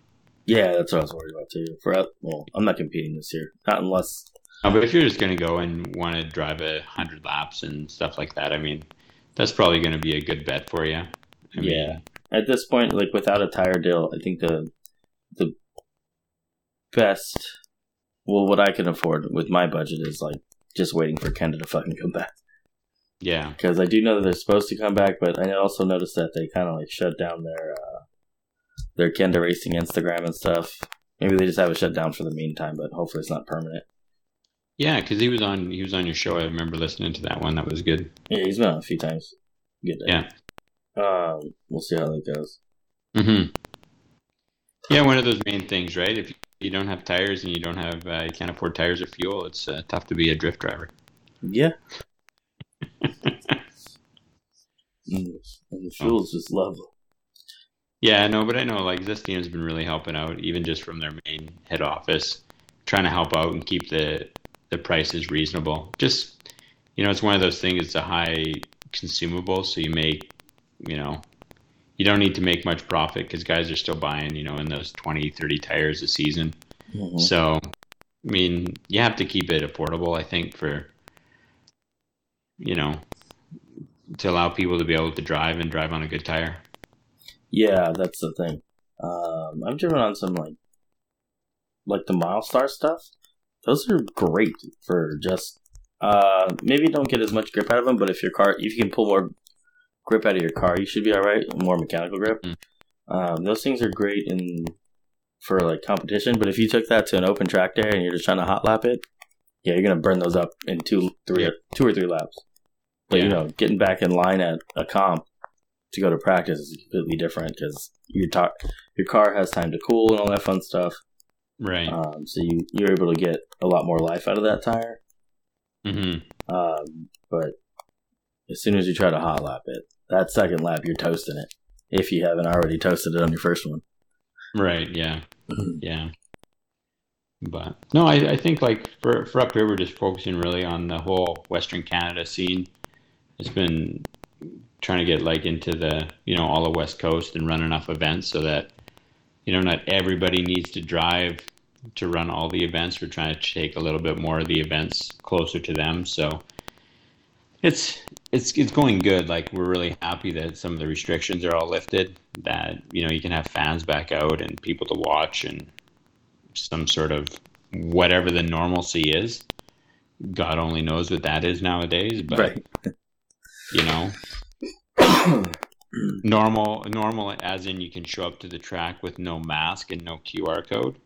Yeah, that's what I was worried about too. For well, I'm not competing this year, not unless No, but if you're just gonna go and want to drive a hundred laps and stuff like that, I mean, that's probably gonna be a good bet for you. I mean, Yeah. at this point, like without a tire deal, I think the the best, well, what I can afford with my budget is like just waiting for Kenda to fucking come back. yeah, Because I do know that they're supposed to come back, but I also noticed that they kind of like shut down their uh, their Kenda racing Instagram and stuff. Maybe they just have it shut down for the meantime, but hopefully it's not permanent. yeah, because he was on he was on your show. I remember listening to that one. That was good. Yeah, he's been on a few times. Good. Yeah. Um, we'll see how that goes. hmm Yeah, one of those main things, right? If you don't have tires and you don't have uh, you can't afford tires or fuel, it's uh, tough to be a drift driver. Yeah. (laughs) Mm, and the fuel's just lovely. Yeah, no, but I know like this team has been really helping out, even just from their main head office, trying to help out and keep the the prices reasonable. Just you know, it's one of those things. It's a high consumable, so you make you know you don't need to make much profit because guys are still buying you know in those 20 30 tires a season Mhm. so i mean you have to keep it affordable i think for you know to allow people to be able to drive and drive on a good tire Yeah, that's the thing. Um, I've driven on some like, like the Milestar stuff. Those are great for just. Uh, maybe don't get as much grip out of them, but if your car, if you can pull more grip out of your car, you should be all right. More mechanical grip. Mm. Um, those things are great in for like competition. But if you took that to an open track day and you're just trying to hot lap it, yeah, you're gonna burn those up in two, three, Yeah. two or three laps. But you know, getting back in line at a comp to go to practice is completely different because your your car has time to cool and all that fun stuff. right Um, so you you're able to get a lot more life out of that tire. hmm Um, but as soon as you try to hot lap it, that second lap you're toasting it. If you haven't already toasted it on your first one. right yeah (clears throat) yeah but no I, I think like for, for up here we're just focusing really on the whole western canada scene it's been trying to get like into the you know all the west coast and run enough events so that you know not everybody needs to drive to run all the events we're trying to take a little bit more of the events closer to them so it's it's it's going good like we're really happy that some of the restrictions are all lifted that you know you can have fans back out and people to watch and some sort of whatever the normalcy is. God only knows what that is nowadays, but right. you know, (coughs) normal normal as in you can show up to the track with no mask and no QR code.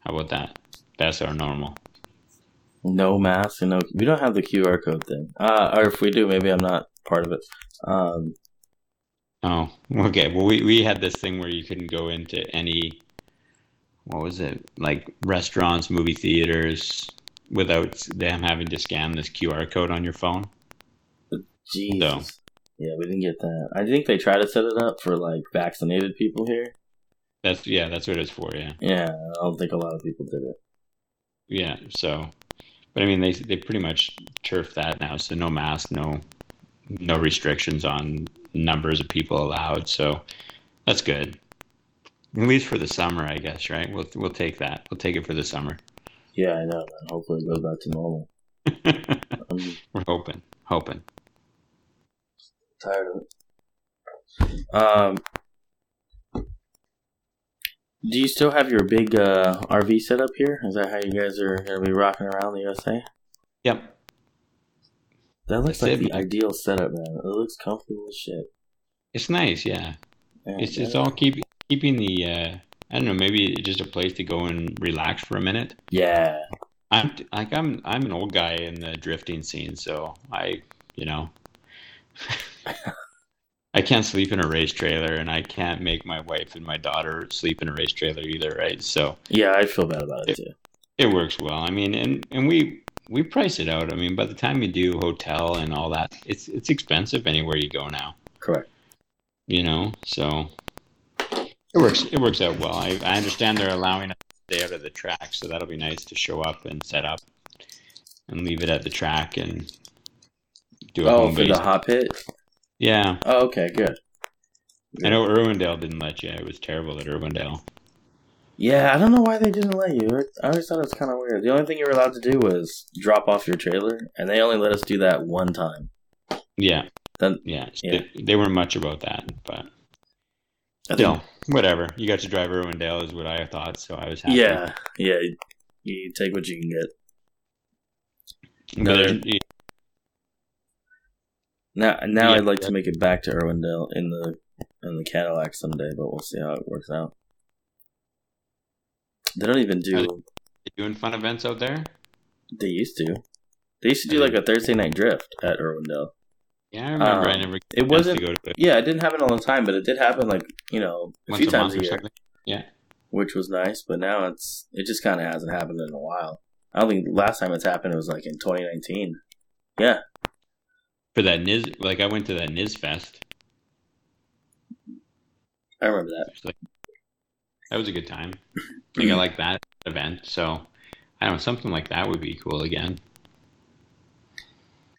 How about that? That's our normal. no mask and no. We don't have the QR code thing. Uh, or if we do, maybe I'm not part of it. Um, Oh, okay. Well, we, we had this thing where you couldn't go into any, what was it, like restaurants, movie theaters, without them having to scan this QR code on your phone. Jesus. Yeah, we didn't get that. I think they try to set it up for like vaccinated people here. That's yeah, that's what it's for. Yeah, Yeah, I don't think a lot of people did it. yeah. So, but I mean, they they pretty much turf that now. So no mask, no no restrictions on numbers of people allowed. So that's good. At least for the summer, I guess. Right? We'll we'll take that. We'll take it for the summer. Yeah, I know. Man. Hopefully, it goes back to normal. I'm (laughs) um, We're hoping, hoping. Tired of it. Um, do you still have your big uh, RV set up here? Is that how you guys are gonna be rocking around the USA? Yep. That looks That's like it, the ideal setup, man. It looks comfortable as shit. It's nice, yeah. Yeah, It's it's all keep keeping the uh I don't know, maybe just a place to go and relax for a minute. Yeah, I'm like I'm I'm an old guy in the drifting scene, so I, you know, (laughs) (laughs) I can't sleep in a race trailer and I can't make my wife and my daughter sleep in a race trailer either, right? So yeah. I feel bad about it too. it works well. I mean, and and we we price it out. I mean, by the time you do hotel and all that, it's it's expensive anywhere you go now. Correct. you know so it works it works out well I, I understand they're allowing us to stay out of the track so that'll be nice to show up and set up and leave it at the track and do a Oh, home for base the hot pit. Yeah Oh, okay, good. i know irwindale didn't let you it was terrible at irwindale Yeah, I don't know why they didn't let you. I always thought it was kind of weird. The only thing you were allowed to do was drop off your trailer, and they only let us do that one time. yeah Then- yeah, yeah. They, they weren't much about that but still whatever you got to drive irwindale is what i thought so i was happy Yeah, yeah. You take what you can get. but No, there's- Now, now Yeah. I'd like to make it back to Irwindale in the in the Cadillac someday, but we'll see how it works out. They don't even do. doing fun events out there They used to. They used to do like a Thursday night drift at Irwindale. yeah i remember i Um, never it got a chance wasn't- to go to it Yeah, it didn't happen all the time, but it did happen like you know a once few a times a year, something which was nice. But now it's it just kind of hasn't happened in a while. I don't think last time it's happened it was like in 2019. Yeah, for that Niz, like I went to that Niz Fest. I remember that. Like- That was a good time. Like I like that event, so I don't know something like that would be cool again.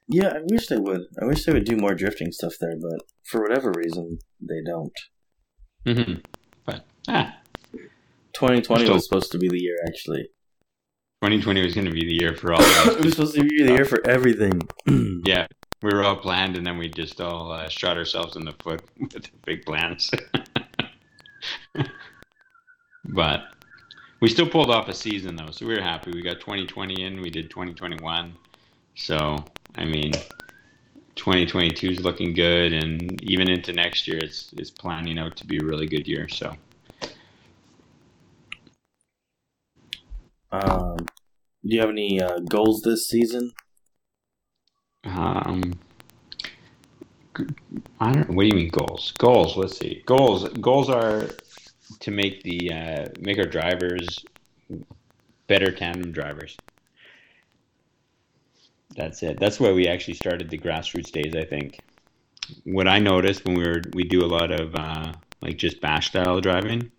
Yeah, I wish they would. I wish they would do more drifting stuff there, but for whatever reason, they don't. Mm-hmm. But ah, 2020 Still- was supposed to be the year, actually. 2020 was going to be the year for all of (coughs) it was supposed to be the year for everything. yeah, we were all planned, and then we just all uh, shot ourselves in the foot (laughs) with the big plans. (laughs) but we still pulled off a season though, so we were happy. We got 2020 in, we did 2021. So I mean, 2022 is looking good, and even into next year, it's it's planning out to be a really good year. So um, do you have any uh, goals this season? Um, I don't. What do you mean goals? Goals. Let's see. Goals. Goals are to make the uh, make our drivers better tandem drivers. That's it. That's why we actually started the grassroots days. I think. What I noticed when we were we do a lot of uh, like just bash style driving,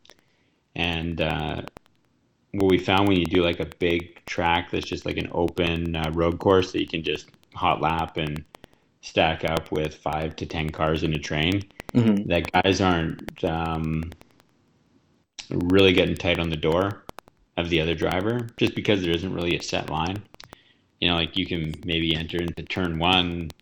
and uh, what we found when you do like a big track that's just like an open uh, road course that you can just hot lap and stack up with five to ten cars in a train Mm-hmm. that guys aren't um, really getting tight on the door of the other driver just because there isn't really a set line. You know, like you can maybe enter into turn one,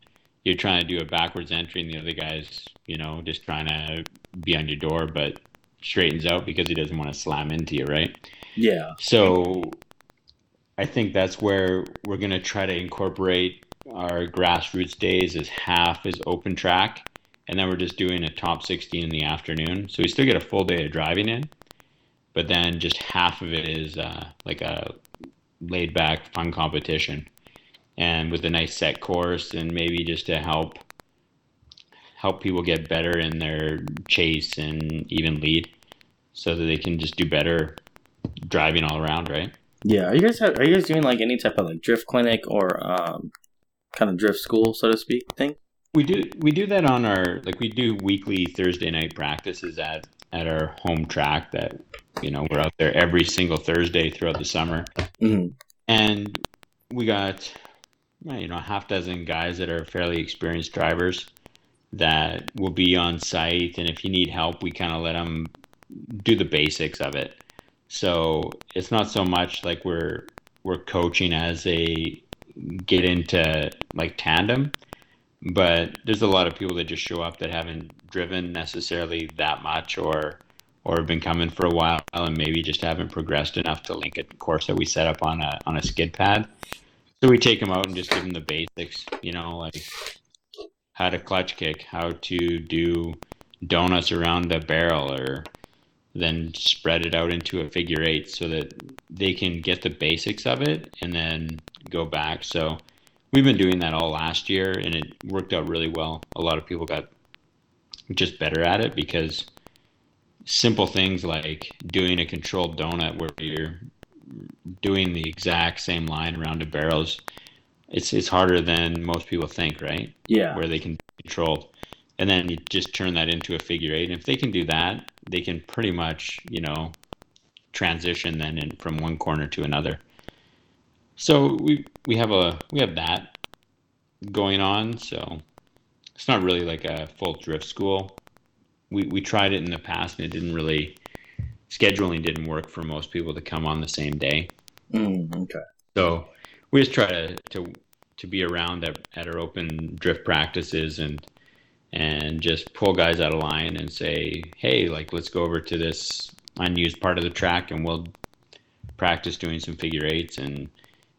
you're trying to do a backwards entry, and the other guy's, you know, just trying to be on your door, but straightens out because he doesn't want to slam into you, right? Yeah. So I think that's where we're going to try to incorporate our grassroots days is half is open track, and then we're just doing a top 16 in the afternoon. So we still get a full day of driving in, but then just half of it is uh, like a laid back, fun competition, and with a nice set course, and maybe just to help help people get better in their chase and even lead, so that they can just do better driving all around, right? Yeah, are you guys have, are you guys doing like any type of like drift clinic or um, kind of drift school, so to speak, thing? We do we do that on our like we do weekly Thursday night practices at at our home track that you know we're out there every single Thursday throughout the summer, Mm-hmm. and we got you know a half dozen guys that are fairly experienced drivers that will be on site, and if you need help, we kind of let them do the basics of it. So it's not so much like we're we're coaching as a get into like tandem, but there's a lot of people that just show up that haven't driven necessarily that much or or have been coming for a while and maybe just haven't progressed enough to link a course that we set up on a on a skid pad. So we take them out and just give them the basics, you know, like how to clutch kick, how to do donuts around a barrel or then spread it out into a figure eight so that they can get the basics of it and then go back. So we've been doing that all last year and it worked out really well. A lot of people got just better at it because simple things like doing a controlled donut where you're doing the exact same line around a barrel is it's it's harder than most people think, right? Yeah. Where they can control and then you just turn that into a figure eight. And if they can do that, they can pretty much, you know, transition then in from one corner to another. So we we have a we have that going on. So it's not really like a full drift school. We we tried it in the past and it didn't really scheduling didn't work for most people to come on the same day. Mm, okay. So we just try to to to be around at, at our open drift practices and and just pull guys out of line and say, hey, like let's go over to this unused part of the track and we'll practice doing some figure eights and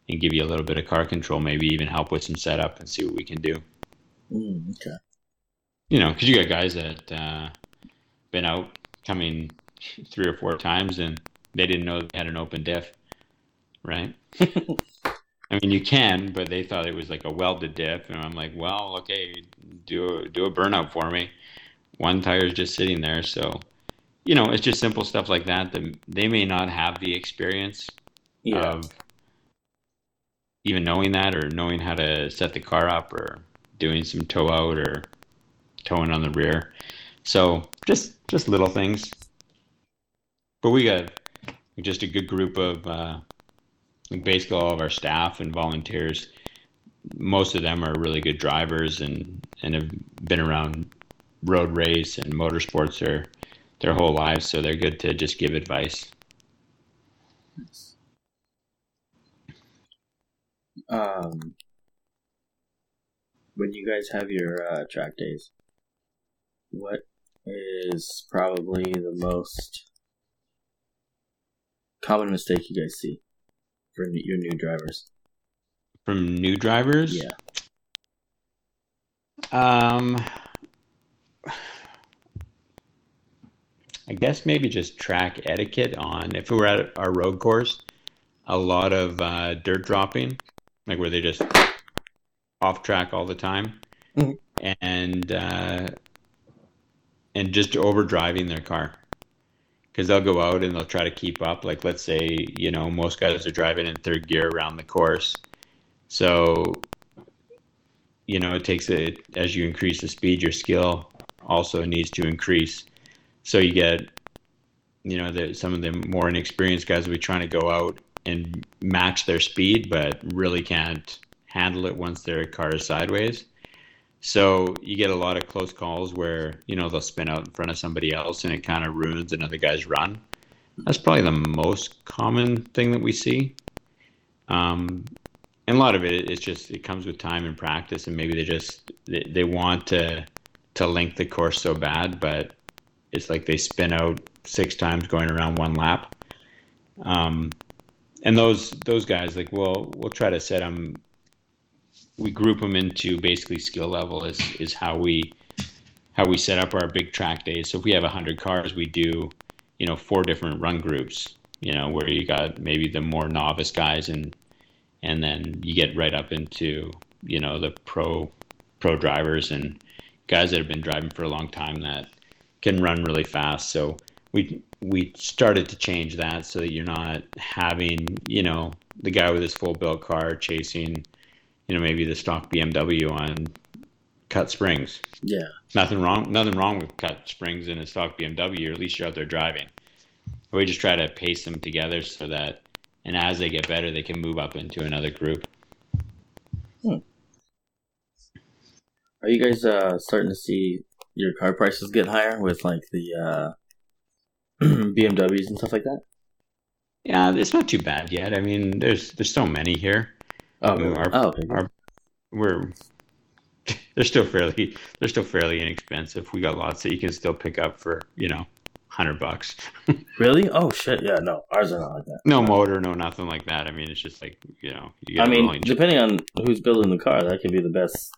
and give you a little bit of car control, maybe even help with some setup and see what we can do. Mm, okay. You know, because you got guys that uh, been out coming three or four times and they didn't know they had an open diff, right? (laughs) I mean, you can, but they thought it was like a welded diff, and I'm like, well, okay, do a, do a burnout for me. One tire is just sitting there, so you know, it's just simple stuff like that that they may not have the experience Yeah. of even knowing that or knowing how to set the car up or doing some tow out or towing on the rear. So just just little things. But we got just a good group of uh, basically all of our staff and volunteers. Most of them are really good drivers and and have been around road race and motorsports their their whole lives, so they're good to just give advice. Um, when you guys have your uh, track days, what is probably the most common mistake you guys see for your new drivers? From new drivers, Yeah. Um, I guess maybe just track etiquette on if we were at our road course, a lot of uh, dirt dropping, like where they just off track all the time, Mhm. and uh, and just over driving their car. Because they'll go out and they'll try to keep up. Like let's say you know most guys are driving in third gear around the course, so you know it takes it as you increase the speed your skill also needs to increase. So you get you know the, some of the more inexperienced guys will be trying to go out and match their speed but really can't handle it once their car is sideways so you get a lot of close calls where you know they'll spin out in front of somebody else and it kind of ruins another guy's run that's probably the most common thing that we see um, and a lot of it it's just it comes with time and practice and maybe they just they, they want to to link the course so bad but it's like they spin out six times going around one lap um, and those those guys like we'll we'll try to set them. We group them into basically skill level is is how we how we set up our big track days. So if we have hundred cars, we do you know four different run groups. You know where you got maybe the more novice guys and and then you get right up into you know the pro pro drivers and guys that have been driving for a long time that can run really fast. So we we started to change that so that you're not having you know the guy with his full built car chasing you know maybe the stock BMW on cut springs. Yeah. Nothing wrong. Nothing wrong with cut springs in a stock BMW. Or at least you're out there driving. We just try to pace them together so that, and as they get better, they can move up into another group. Hmm. Are you guys uh, starting to see your car prices get higher with like the uh, (clears throat) BMWs and stuff like that? Yeah, it's not too bad yet. I mean, there's there's so many here. Oh, our, oh our, we're (laughs) they're still fairly they're still fairly inexpensive. We got lots that you can still pick up for you know hundred bucks. (laughs) really? Oh shit! Yeah, no, ours are not like that. No motor, no nothing like that. I mean, it's just like you know. You I mean, depending on who's building the car, that could be the best.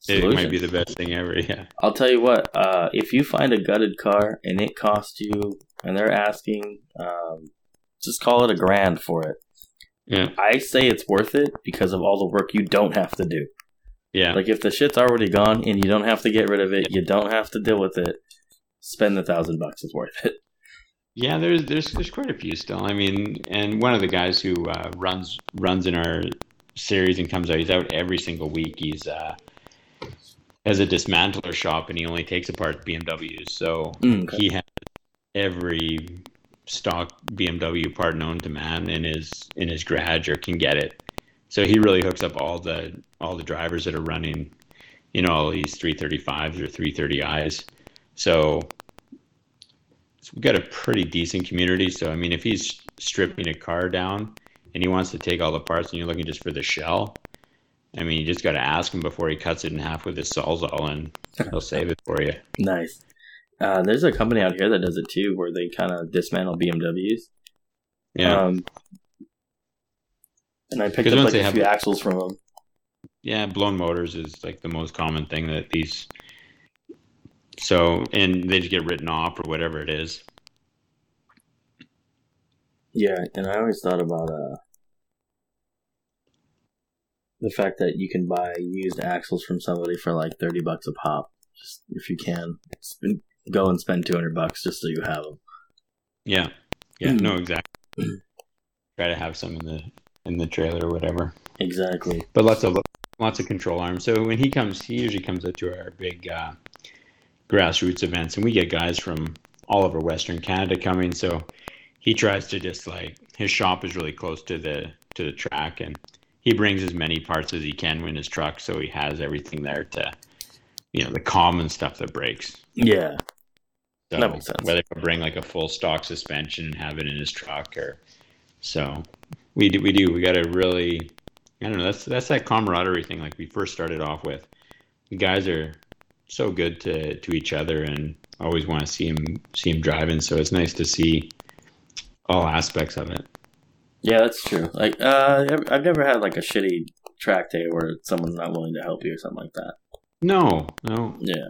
Solution. It might be the best thing ever. (laughs) Yeah. I'll tell you what. Uh, if you find a gutted car and it costs you, and they're asking, um, just call it a grand for it. Yeah. I say it's worth it because of all the work you don't have to do. Yeah. Like if the shit's already gone and you don't have to get rid of it, you don't have to deal with it. Spend the thousand bucks; it's worth it. Yeah, there's there's there's quite a few still. I mean, and one of the guys who uh, runs runs in our series and comes out, he's out every single week. He's uh, has a dismantler shop and he only takes apart BMWs. So Mm, okay. he has every stock BMW part known to man in his in his garage or can get it. So he really hooks up all the all the drivers that are running, you know, all these 335s or 330is. So, so we've got a pretty decent community. So I mean, if he's stripping a car down and he wants to take all the parts and you're looking just for the shell, I mean, you just got to ask him before he cuts it in half with his sawzall, and he'll save it for you. Nice. Uh, there's a company out here that does it too, where they kind of dismantle BMWs. Yeah, Um, and I picked up like a have- few axles from them. yeah. Blown motors is like the most common thing that these. So and they just get written off or whatever it is. Yeah, and I always thought about uh the fact that you can buy used axles from somebody for like thirty bucks a pop, just if you can. Spend, go and spend two hundred bucks just so you have them. Yeah, yeah. No, exactly. Try to have some in the in the trailer or whatever. Exactly. but lots of lots of control arms. So when he comes, he usually comes out to our big uh, grassroots events, and we get guys from all over Western Canada coming. So he tries to just like his shop is really close to the to the track, and he brings as many parts as he can in his truck, so he has everything there to, you know, the common stuff that breaks. Yeah. So That makes sense. Whether he'll bring like a full stock suspension and have it in his truck, or so we do. We do. We got to really. I don't know. That's that's that camaraderie thing. Like we first started off with, the guys are so good to to each other and always want to see him see him driving. So it's nice to see all aspects of it. Yeah, that's true. Like, uh, I've- I've never had like a shitty track day where someone's not willing to help you or something like that. No, no, Yeah.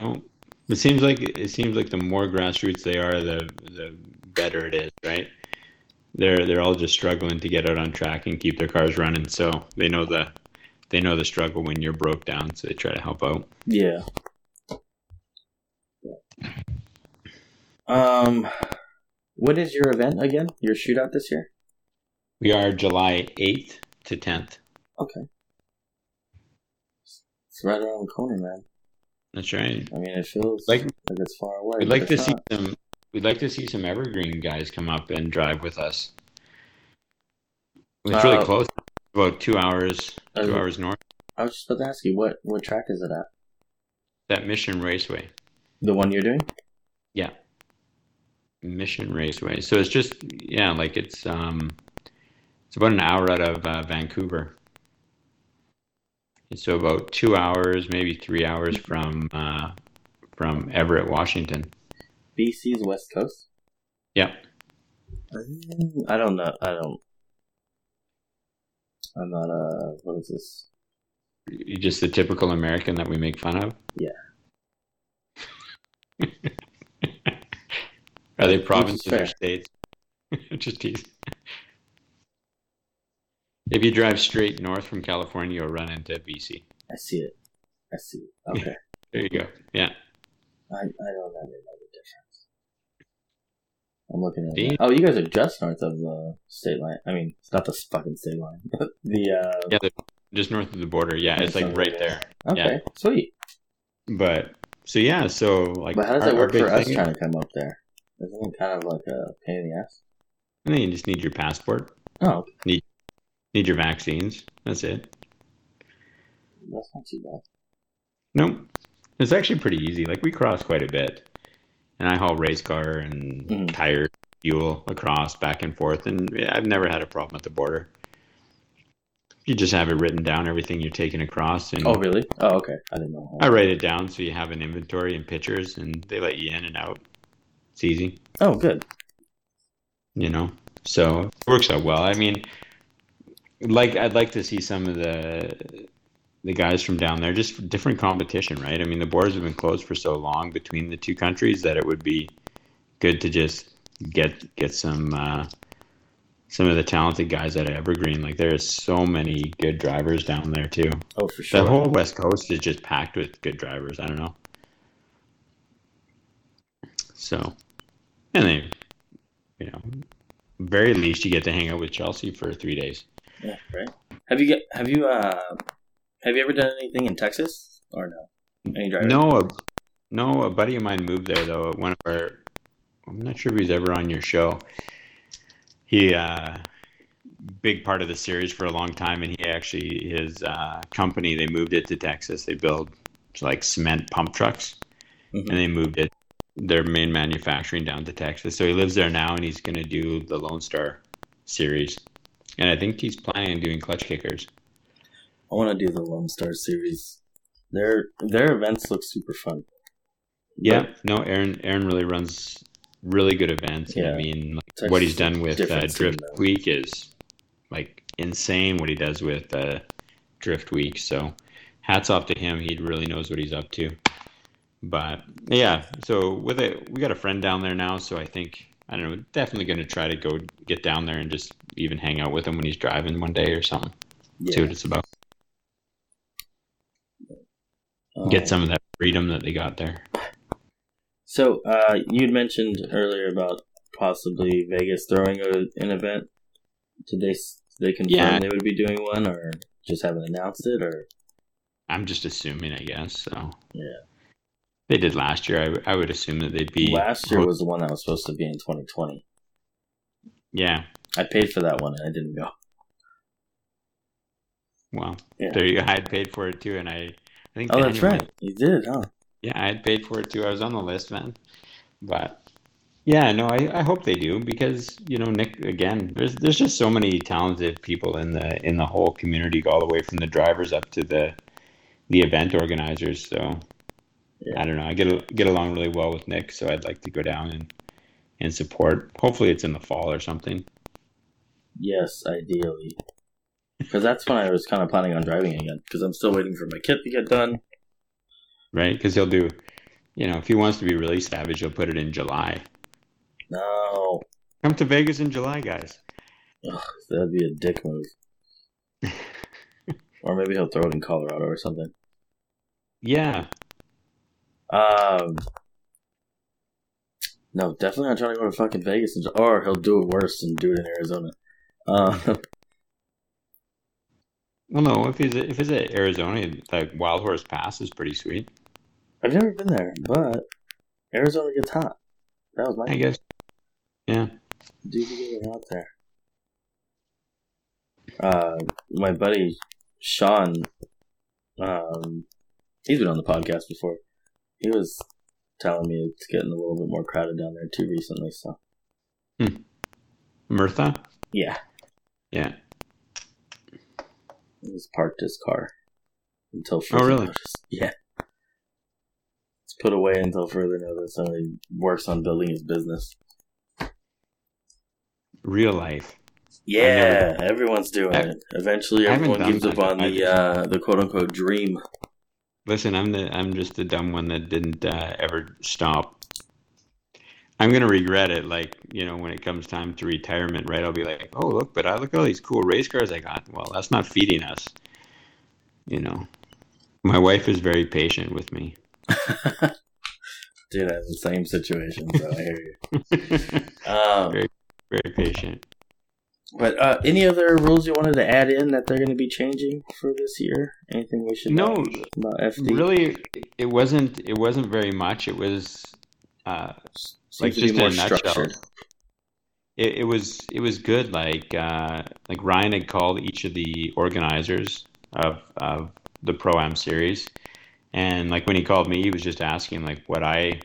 no. It seems like it seems like the more grassroots they are, the the better it is, right? They're they're all just struggling to get out on track and keep their cars running, so they know the they know the struggle when you're broke down, so they try to help out. Yeah. Um, what is your event again? Your shootout this year? We are July eighth to tenth. Okay. It's right around the corner, man. That's right. I mean, it feels Like- like, it's far away. We'd like to see not. some. We'd like to see some evergreen guys come up and drive with us. It's really Uh, close, about two hours, two Uh, hours north. I was just about to ask you what what track is it at? That Mission Raceway. The one you're doing? Yeah. Mission Raceway. So it's just yeah, like it's um it's about an hour out of uh, Vancouver. And so about two hours, maybe three hours from uh, from Everett, Washington. BC's West Coast. Yeah. Mm, I don't know. I don't. I'm not a what is this? You're just the typical American that we make fun of. Yeah. (laughs) Are they provinces or states? (laughs) just tease. If you drive straight north from California, you'll run into BC. I see it. I see it. Okay. There you go. Yeah. I, I don't know the difference. I'm looking at it. Oh, you guys are just north of the state line. I mean, it's not the fucking state line. (laughs) the uh Yeah, just north of the border. Yeah, it's like right there. Okay, sweet. But so yeah, so like. But how does that work for us thing- trying to come up there? Isn't it kind of like a pain in the ass? I think you just need your passport, Oh, okay. Need your vaccines. That's it. that's not too bad. Nope. It's actually pretty easy. Like we cross quite a bit, and I haul race car and Mhm. tire fuel across back and forth, and I've never had a problem at the border. You just have it written down, everything you're taking across, and Oh, really? Oh, okay. I didn't know. I write it down so you have an inventory and pictures, and they let you in and out. It's easy, Oh, good. you know. So it works out well. I mean, like I'd like to see some of the the guys from down there, just different competition, right? I mean, the borders have been closed for so long between the two countries that it would be good to just get get some uh, some of the talented guys out of Evergreen. Like there is so many good drivers down there too. Oh, for sure. The whole West Coast is just packed with good drivers. I don't know. So, and then, you know, very least you get to hang out with Chelsea for three days. Yeah, right. Have you? Have you? Uh, have you ever done anything in Texas or no? Any? No, a, no, a buddy of mine moved there though. One of our, I'm not sure if he's ever on your show. He, uh, big part of the series for a long time, and he actually his uh, company they moved it to Texas. They build like cement pump trucks, Mhm. and they moved it their main manufacturing down to Texas. So he lives there now, and he's going to do the Lone Star series, and I think he's planning on doing clutch kickers. I want to do the Lone Star series. Their their events look super fun. Yeah, no, Aaron Aaron really runs really good events. Yeah. I mean, like, what he's done with uh, Drift though. Week is like insane. What he does with uh, Drift Week, so hats off to him. He really knows what he's up to. But yeah, so with it, we got a friend down there now, so I think I don't know. Definitely going to try to go get down there and just even hang out with him when he's driving one day or something. See what it's about. Um, Get some of that freedom that they got there. So, uh, you'd mentioned earlier about possibly Vegas throwing a, an event. Did they s- they confirm Yeah. they would be doing one, or just haven't announced it, or I'm just assuming, I guess. So Yeah. they did last year. I, I would assume that they'd be last year was the one that was supposed to be in 2020. Yeah. I paid for that one and I didn't go. Well, Yeah. there you go. I had paid for it too, and I, I think Oh, that's right. You did, huh? yeah, I had paid for it too. I was on the list, man. But yeah, no, I, I hope they do because you know Nick again. There's there's just so many talented people in the in the whole community, all the way from the drivers up to the the event organizers. So Yeah. I don't know. I get get along really well with Nick, so I'd like to go down and and support. Hopefully, it's in the fall or something. Yes, ideally. Because that's when I was kind of planning on driving again. Because I'm still waiting for my kit to get done. right? Because he'll do, you know, if he wants to be really savage, he'll put it in July. No, Come to Vegas in July, guys. Ugh, that'd be a dick move. (laughs) or maybe he'll throw it in Colorado or something. Yeah, Um, no, definitely not trying to go to fucking Vegas, and, or he'll do it worse and do it in Arizona. Uh, (laughs) well, no, if he's if he's at Arizona, like Wild Horse Pass is pretty sweet. I've never been there, but Arizona gets hot. That was my I guess. Yeah. do be getting out there. Uh, my buddy Sean, um, he's been on the podcast before. He was telling me it's getting a little bit more crowded down there too recently. So Mirtha. yeah, Yeah. he's parked his car until further Oh, really? notice. Yeah, it's put away until further notice. So he works on building his business. Real life. Yeah, everyone's doing it. Eventually, everyone gives up that. on the uh, the quote unquote dream. Listen, I'm the I'm just the dumb one that didn't uh, ever stop. I'm gonna regret it. Like you know, when it comes time to retirement, right? I'll be like, oh look, but I look at all these cool race cars I got. Well, that's not feeding us. You know, my wife is very patient with me. (laughs) Dude, that's the same situation. So I hear you. (laughs) Um, Very- very patient. But uh, any other rules you wanted to add in that they're going to be changing for this year? Anything we should No, know about FD? really, it wasn't. It wasn't very much. It was. Uh, like, just in a nutshell. structured. it, it was it was good. Like uh, like Ryan had called each of the organizers of of the pro am series, and like when he called me, he was just asking like what I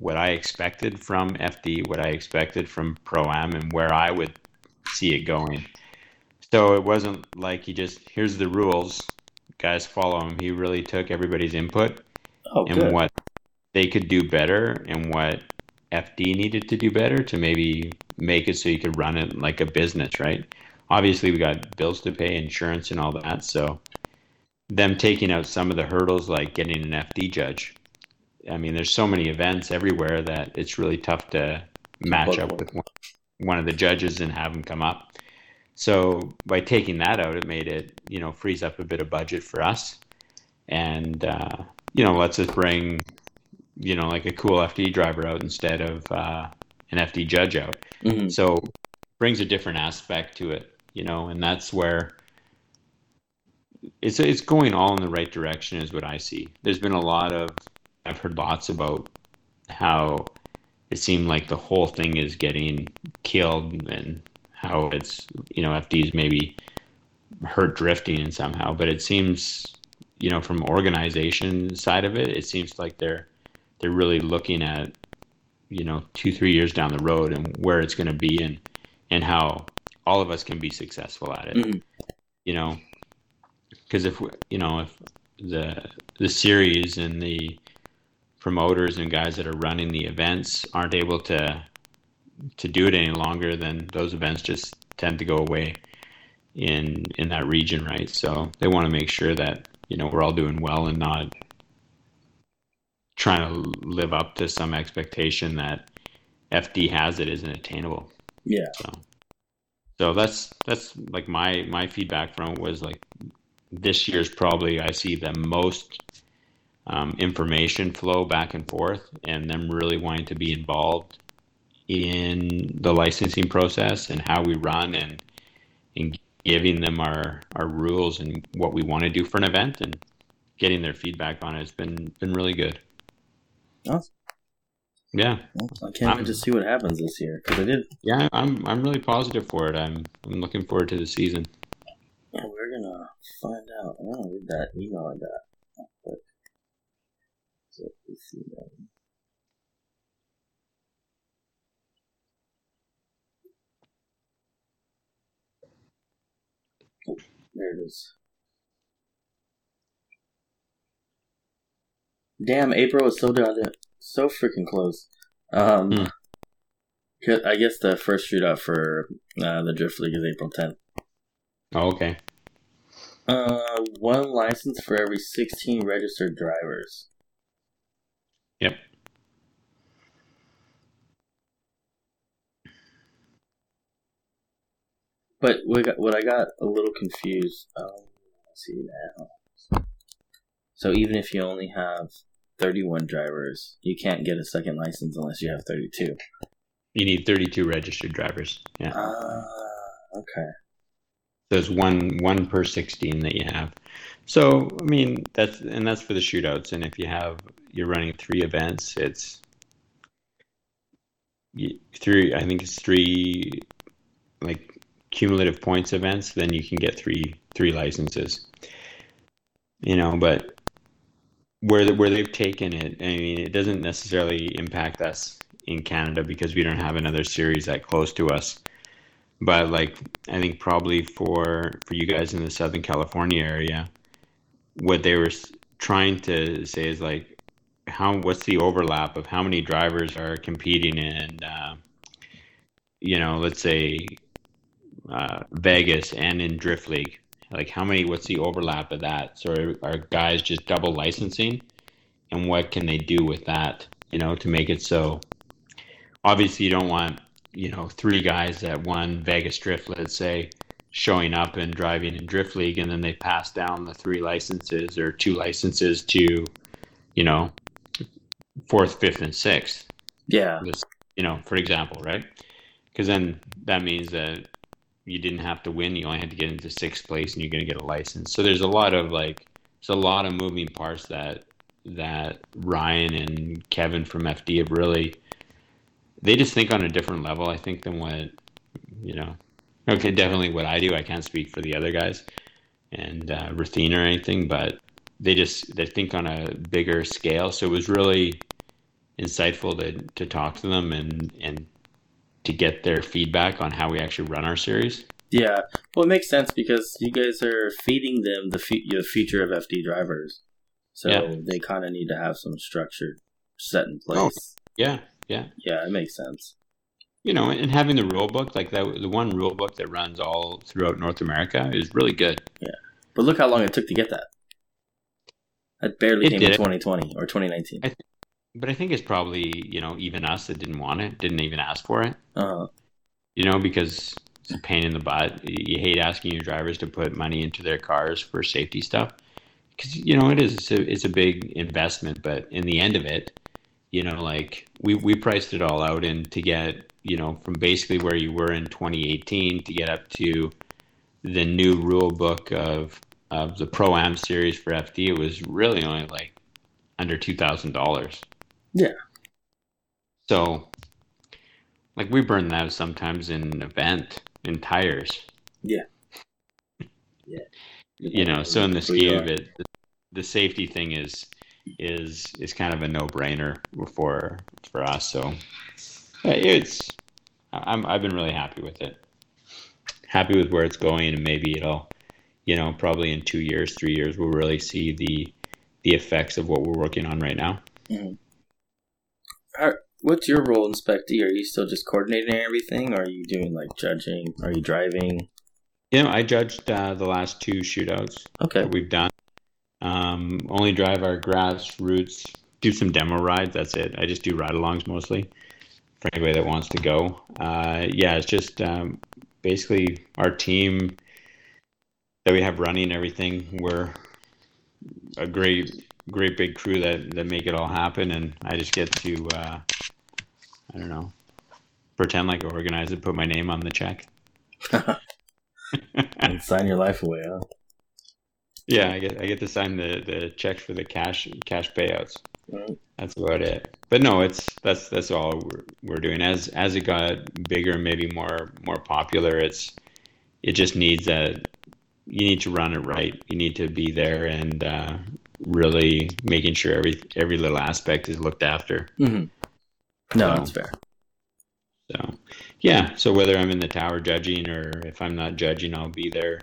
what I expected from FD, what I expected from pro am, and where I would see it going. So it wasn't like he just here's the rules, guys follow him. He really took everybody's input Oh, and good. what they could do better and what FD needed to do better to maybe make it so you could run it like a business, right? Obviously, we got bills to pay, insurance, and all that. So, them taking out some of the hurdles like getting an FD judge. I mean, there's so many events everywhere that it's really tough to match up with one, one of the judges and have them come up. So, by taking that out, it made it, you know, frees up a bit of budget for us and uh, you know lets us bring you know like a cool FD driver out instead of uh, an FD judge out. Mhm. So brings a different aspect to it, you know, and that's where it's it's going all in the right direction is what I see. There's been a lot of I've heard lots about how it seemed like the whole thing is getting killed and how it's you know FD's maybe hurt drifting and somehow, but it seems you know from organization side of it, it seems like they're they're really looking at you know two three years down the road and where it's going to be and and how all of us can be successful at it. Mhm. You know, because if you know if the the series and the promoters and guys that are running the events aren't able to to do it any longer, then those events just tend to go away in in that region, right? So they want to make sure that you know we're all doing well and not trying to live up to some expectation that FD has that isn't attainable. Yeah. So, so that's that's like my my feedback from it was like this year's probably I see the most um, information flow back and forth, and them really wanting to be involved in the licensing process and how we run and and giving them our our rules and what we want to do for an event and getting their feedback on it has been been really good. Awesome. Yeah, Well, I can't wait Um, to see what happens this year because I did. yeah, I'm I'm really positive for it. I'm I'm looking forward to the season. Yeah, we're gonna find out. I want to read that email I got. So see that. Oh, there it is. Damn, April is so down so freaking close. Um. 'cause I guess the first shootout for uh, the Drift League is April 10th. Oh, okay. Uh, one license for every 16 registered drivers. Yep. But what, got, what I got a little confused. Um, let's see now. So even if you only have 31 drivers, you can't get a second license unless you have 32. You need 32 registered drivers. Yeah. Ah, okay. There's one one per 16 that you have. So I mean that's and that's for the shootouts. And if you have you're running three events, it's three. I think it's three like cumulative points events. Then you can get three three licenses. You know, but where the, where they've taken it, I mean, it doesn't necessarily impact us in Canada because we don't have another series that close to us but like I think probably for for you guys in the Southern California area, what they were trying to say is like how what's the overlap of how many drivers are competing in uh, you know let's say uh, Vegas and in Drift League? Like, how many? What's the overlap of that? So are, are guys just double licensing, and what can they do with that? You know, to make it so. Obviously, you don't want you know three guys that won Vegas Drift, let's say, showing up and driving in Drift League, and then they pass down the three licenses or two licenses to, you know, fourth, fifth, and sixth. Yeah. This, you know, for example, right? Because then that means that you didn't have to win; you only had to get into sixth place, and you're going to get a license. So there's a lot of like, there's a lot of moving parts that that Ryan and Kevin from FD have really. They just think on a different level, I think, than what you know. Okay, definitely what I do. I can't speak for the other guys and uh, Rathine or anything, but they just they think on a bigger scale. So it was really insightful to to talk to them and and to get their feedback on how we actually run our series. Yeah, well, it makes sense because you guys are feeding them the, f- the future of FD drivers, so Yeah. they kind of need to have some structure set in Oh. place. Yeah, yeah. Yeah, it makes sense. You know, and having the rule book like that, the one rule book that runs all throughout North America is really good. Yeah, but look how long it took to get that. That barely It came in 2020 or 2019. I- But I think it's probably you know even us that didn't want it, didn't even ask for it. Uh, You know, because it's a pain in the butt. You hate asking your drivers to put money into their cars for safety stuff because you know it is it's a, it's a big investment. But in the end of it, you know, like we we priced it all out, and to get you know from basically where you were in 2018 to get up to the new rule book of of the Pro Am series for FD, it was really only like under two thousand dollars. Yeah. So, like we burn that sometimes in an event in tires. Yeah. Yeah. You know, so in the scheme of it, the, the safety thing is is is kind of a no brainer for for us. So it's I'm I've been really happy with it. Happy with where it's going, and maybe it'll, you know, probably in two years, three years, we'll really see the the effects of what we're working on right now. what's your role in Spec Are you still just coordinating everything? Or are you doing like judging? Are you driving? You know, I judged uh, the last two shootouts Okay. that we've done. Um, only drive our grassroots, do some demo rides. That's it. I just do ride-alongs mostly for anybody that wants to go. Uh, yeah, it's just um, basically our team that we have running everything. We're a great, great big crew that that make it all happen, and I just get to, uh, I don't know, pretend like I organize it, put my name on the check. (laughs) and sign your life away, huh? Yeah, I get I get to sign the the checks for the cash cash payouts. Right. That's about it. But no, it's that's that's all we're we're doing. As as it got bigger, maybe more more popular, it's it just needs a you need to run it right. You need to be there and uh, really making sure every every little aspect is looked after. Mm-hmm. No, So- that's fair. So, yeah. So whether I'm in the tower judging or if I'm not judging, I'll be there,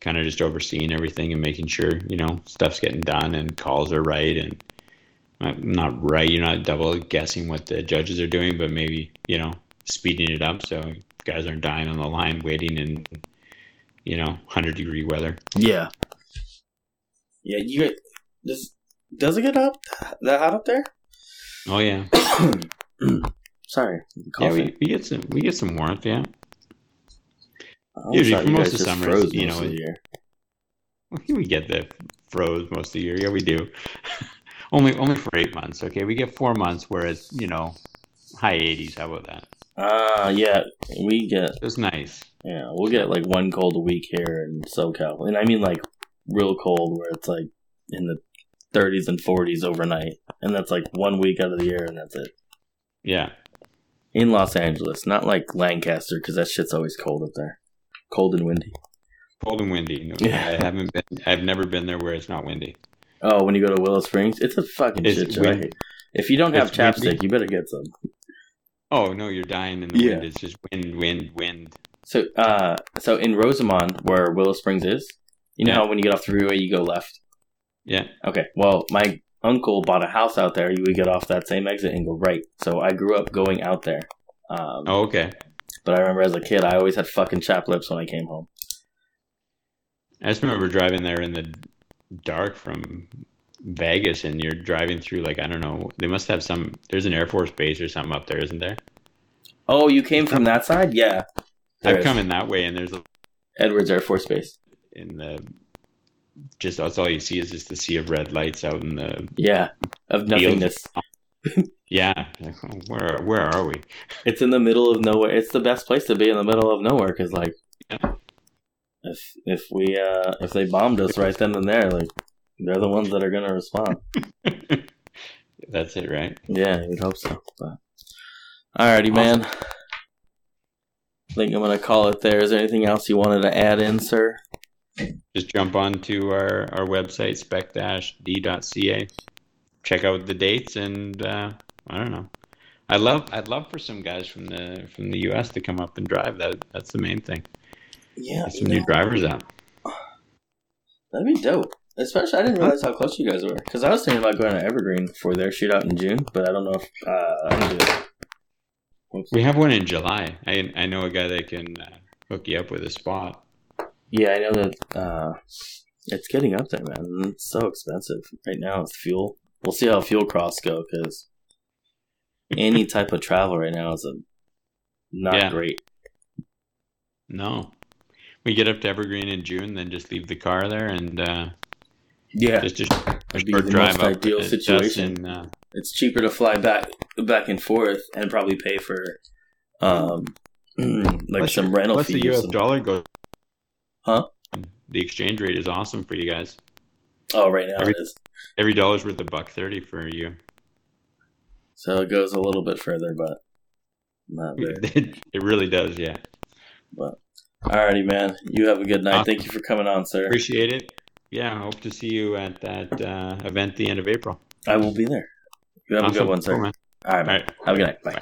kind of just overseeing everything and making sure you know stuff's getting done and calls are right and Uh, not right. You're not double guessing what the judges are doing, but maybe you know speeding it up so guys aren't dying on the line waiting in you know hundred degree weather. Yeah. Yeah, you get does does it get up that hot up there? Oh yeah, (coughs) Sorry, yeah. We, we get some we get some warmth. Yeah. I usually for most of just summers, you know, of the it- year. (laughs) We get the froze most of the year. Yeah, we do. (laughs) only only for eight months. Okay, we get four months whereas you know high 80s. How about that? Ah, yeah, we get It's nice. yeah, we'll get like one cold a week here in SoCal, and I mean like real cold where it's like in the 30s and 40s overnight, and that's like one week out of the year, and that's it. Yeah. In Los Angeles, not like Lancaster, because that shit's always cold up there, cold and windy. Cold and windy. No, Yeah. I haven't been. I've never been there where it's not windy. Oh, when you go to Willow Springs, it's a fucking It's shit show. wind- If you don't have chapstick, windy. you better get some. Oh no, you're dying in the Yeah. wind. It's just wind, wind, wind. So, uh, so in Rosamond, where Willow Springs is, you know Yeah. how when you get off the freeway, you go left. Yeah. Okay. Well, my uncle bought a house out there. You would get off that same exit and go right. So I grew up going out there. Um, Oh okay. But I remember as a kid, I always had fucking chap lips when I came home. I just remember driving there in the dark from Vegas, and you're driving through like I don't know. They must have some. There's an Air Force base or something up there, isn't there? Oh, you came from that side? Yeah. I've come in that way, and there's a, Edwards Air Force Base. in the just that's all you see is just the sea of red lights out in the Yeah. Of nothingness. (laughs) yeah. Where where are we? It's in the middle of nowhere. It's the best place to be in the middle of nowhere because, like, Yeah. If if we uh if they bombed us right then and there, like, they're the ones that are gonna respond. (laughs) That's it, right? Yeah, you'd hope so. But alrighty, man. I think I'm gonna call it there. Is there anything else you wanted to add in, sir? Just jump on to our, our website, spec-d.ca. Check out the dates and uh, I don't know. I love I'd love for some guys from the from the US to come up and drive. That that's the main thing. Yeah, some new drivers out. That'd be dope. Especially, I didn't realize how close you guys were. Because I was thinking about going to Evergreen for their shootout in June, but I don't know if uh, I can do it. Oops. We have one in July. I I know a guy that can uh, hook you up with a spot. Yeah, I know that uh, it's getting up there, man. It's so expensive right now. It's fuel. We'll see how fuel costs go because any type of travel right now is a not Yeah. great. No. We get up to Evergreen in June, then just leave the car there and uh, Yeah, just a, a That'd be short the drive most up. ideal situation. Dustin, uh, it's cheaper to fly back back and forth and probably pay for um (clears throat) like plus some your- rental plus fees. the or US something. dollar goes. Huh? The exchange rate is awesome for you guys. Oh, right now Every- it is. Every dollar's worth a buck thirty for you. So it goes a little bit further, but not (laughs) very. It, it really does, yeah. But alrighty, man. You have a good night. Awesome. Thank you for coming on, sir. Appreciate it. Yeah, I hope to see you at that uh, event the end of April. I will be there. You have a good one, sir. Cool. All right, man. All right. Have a good night. Bye. Bye.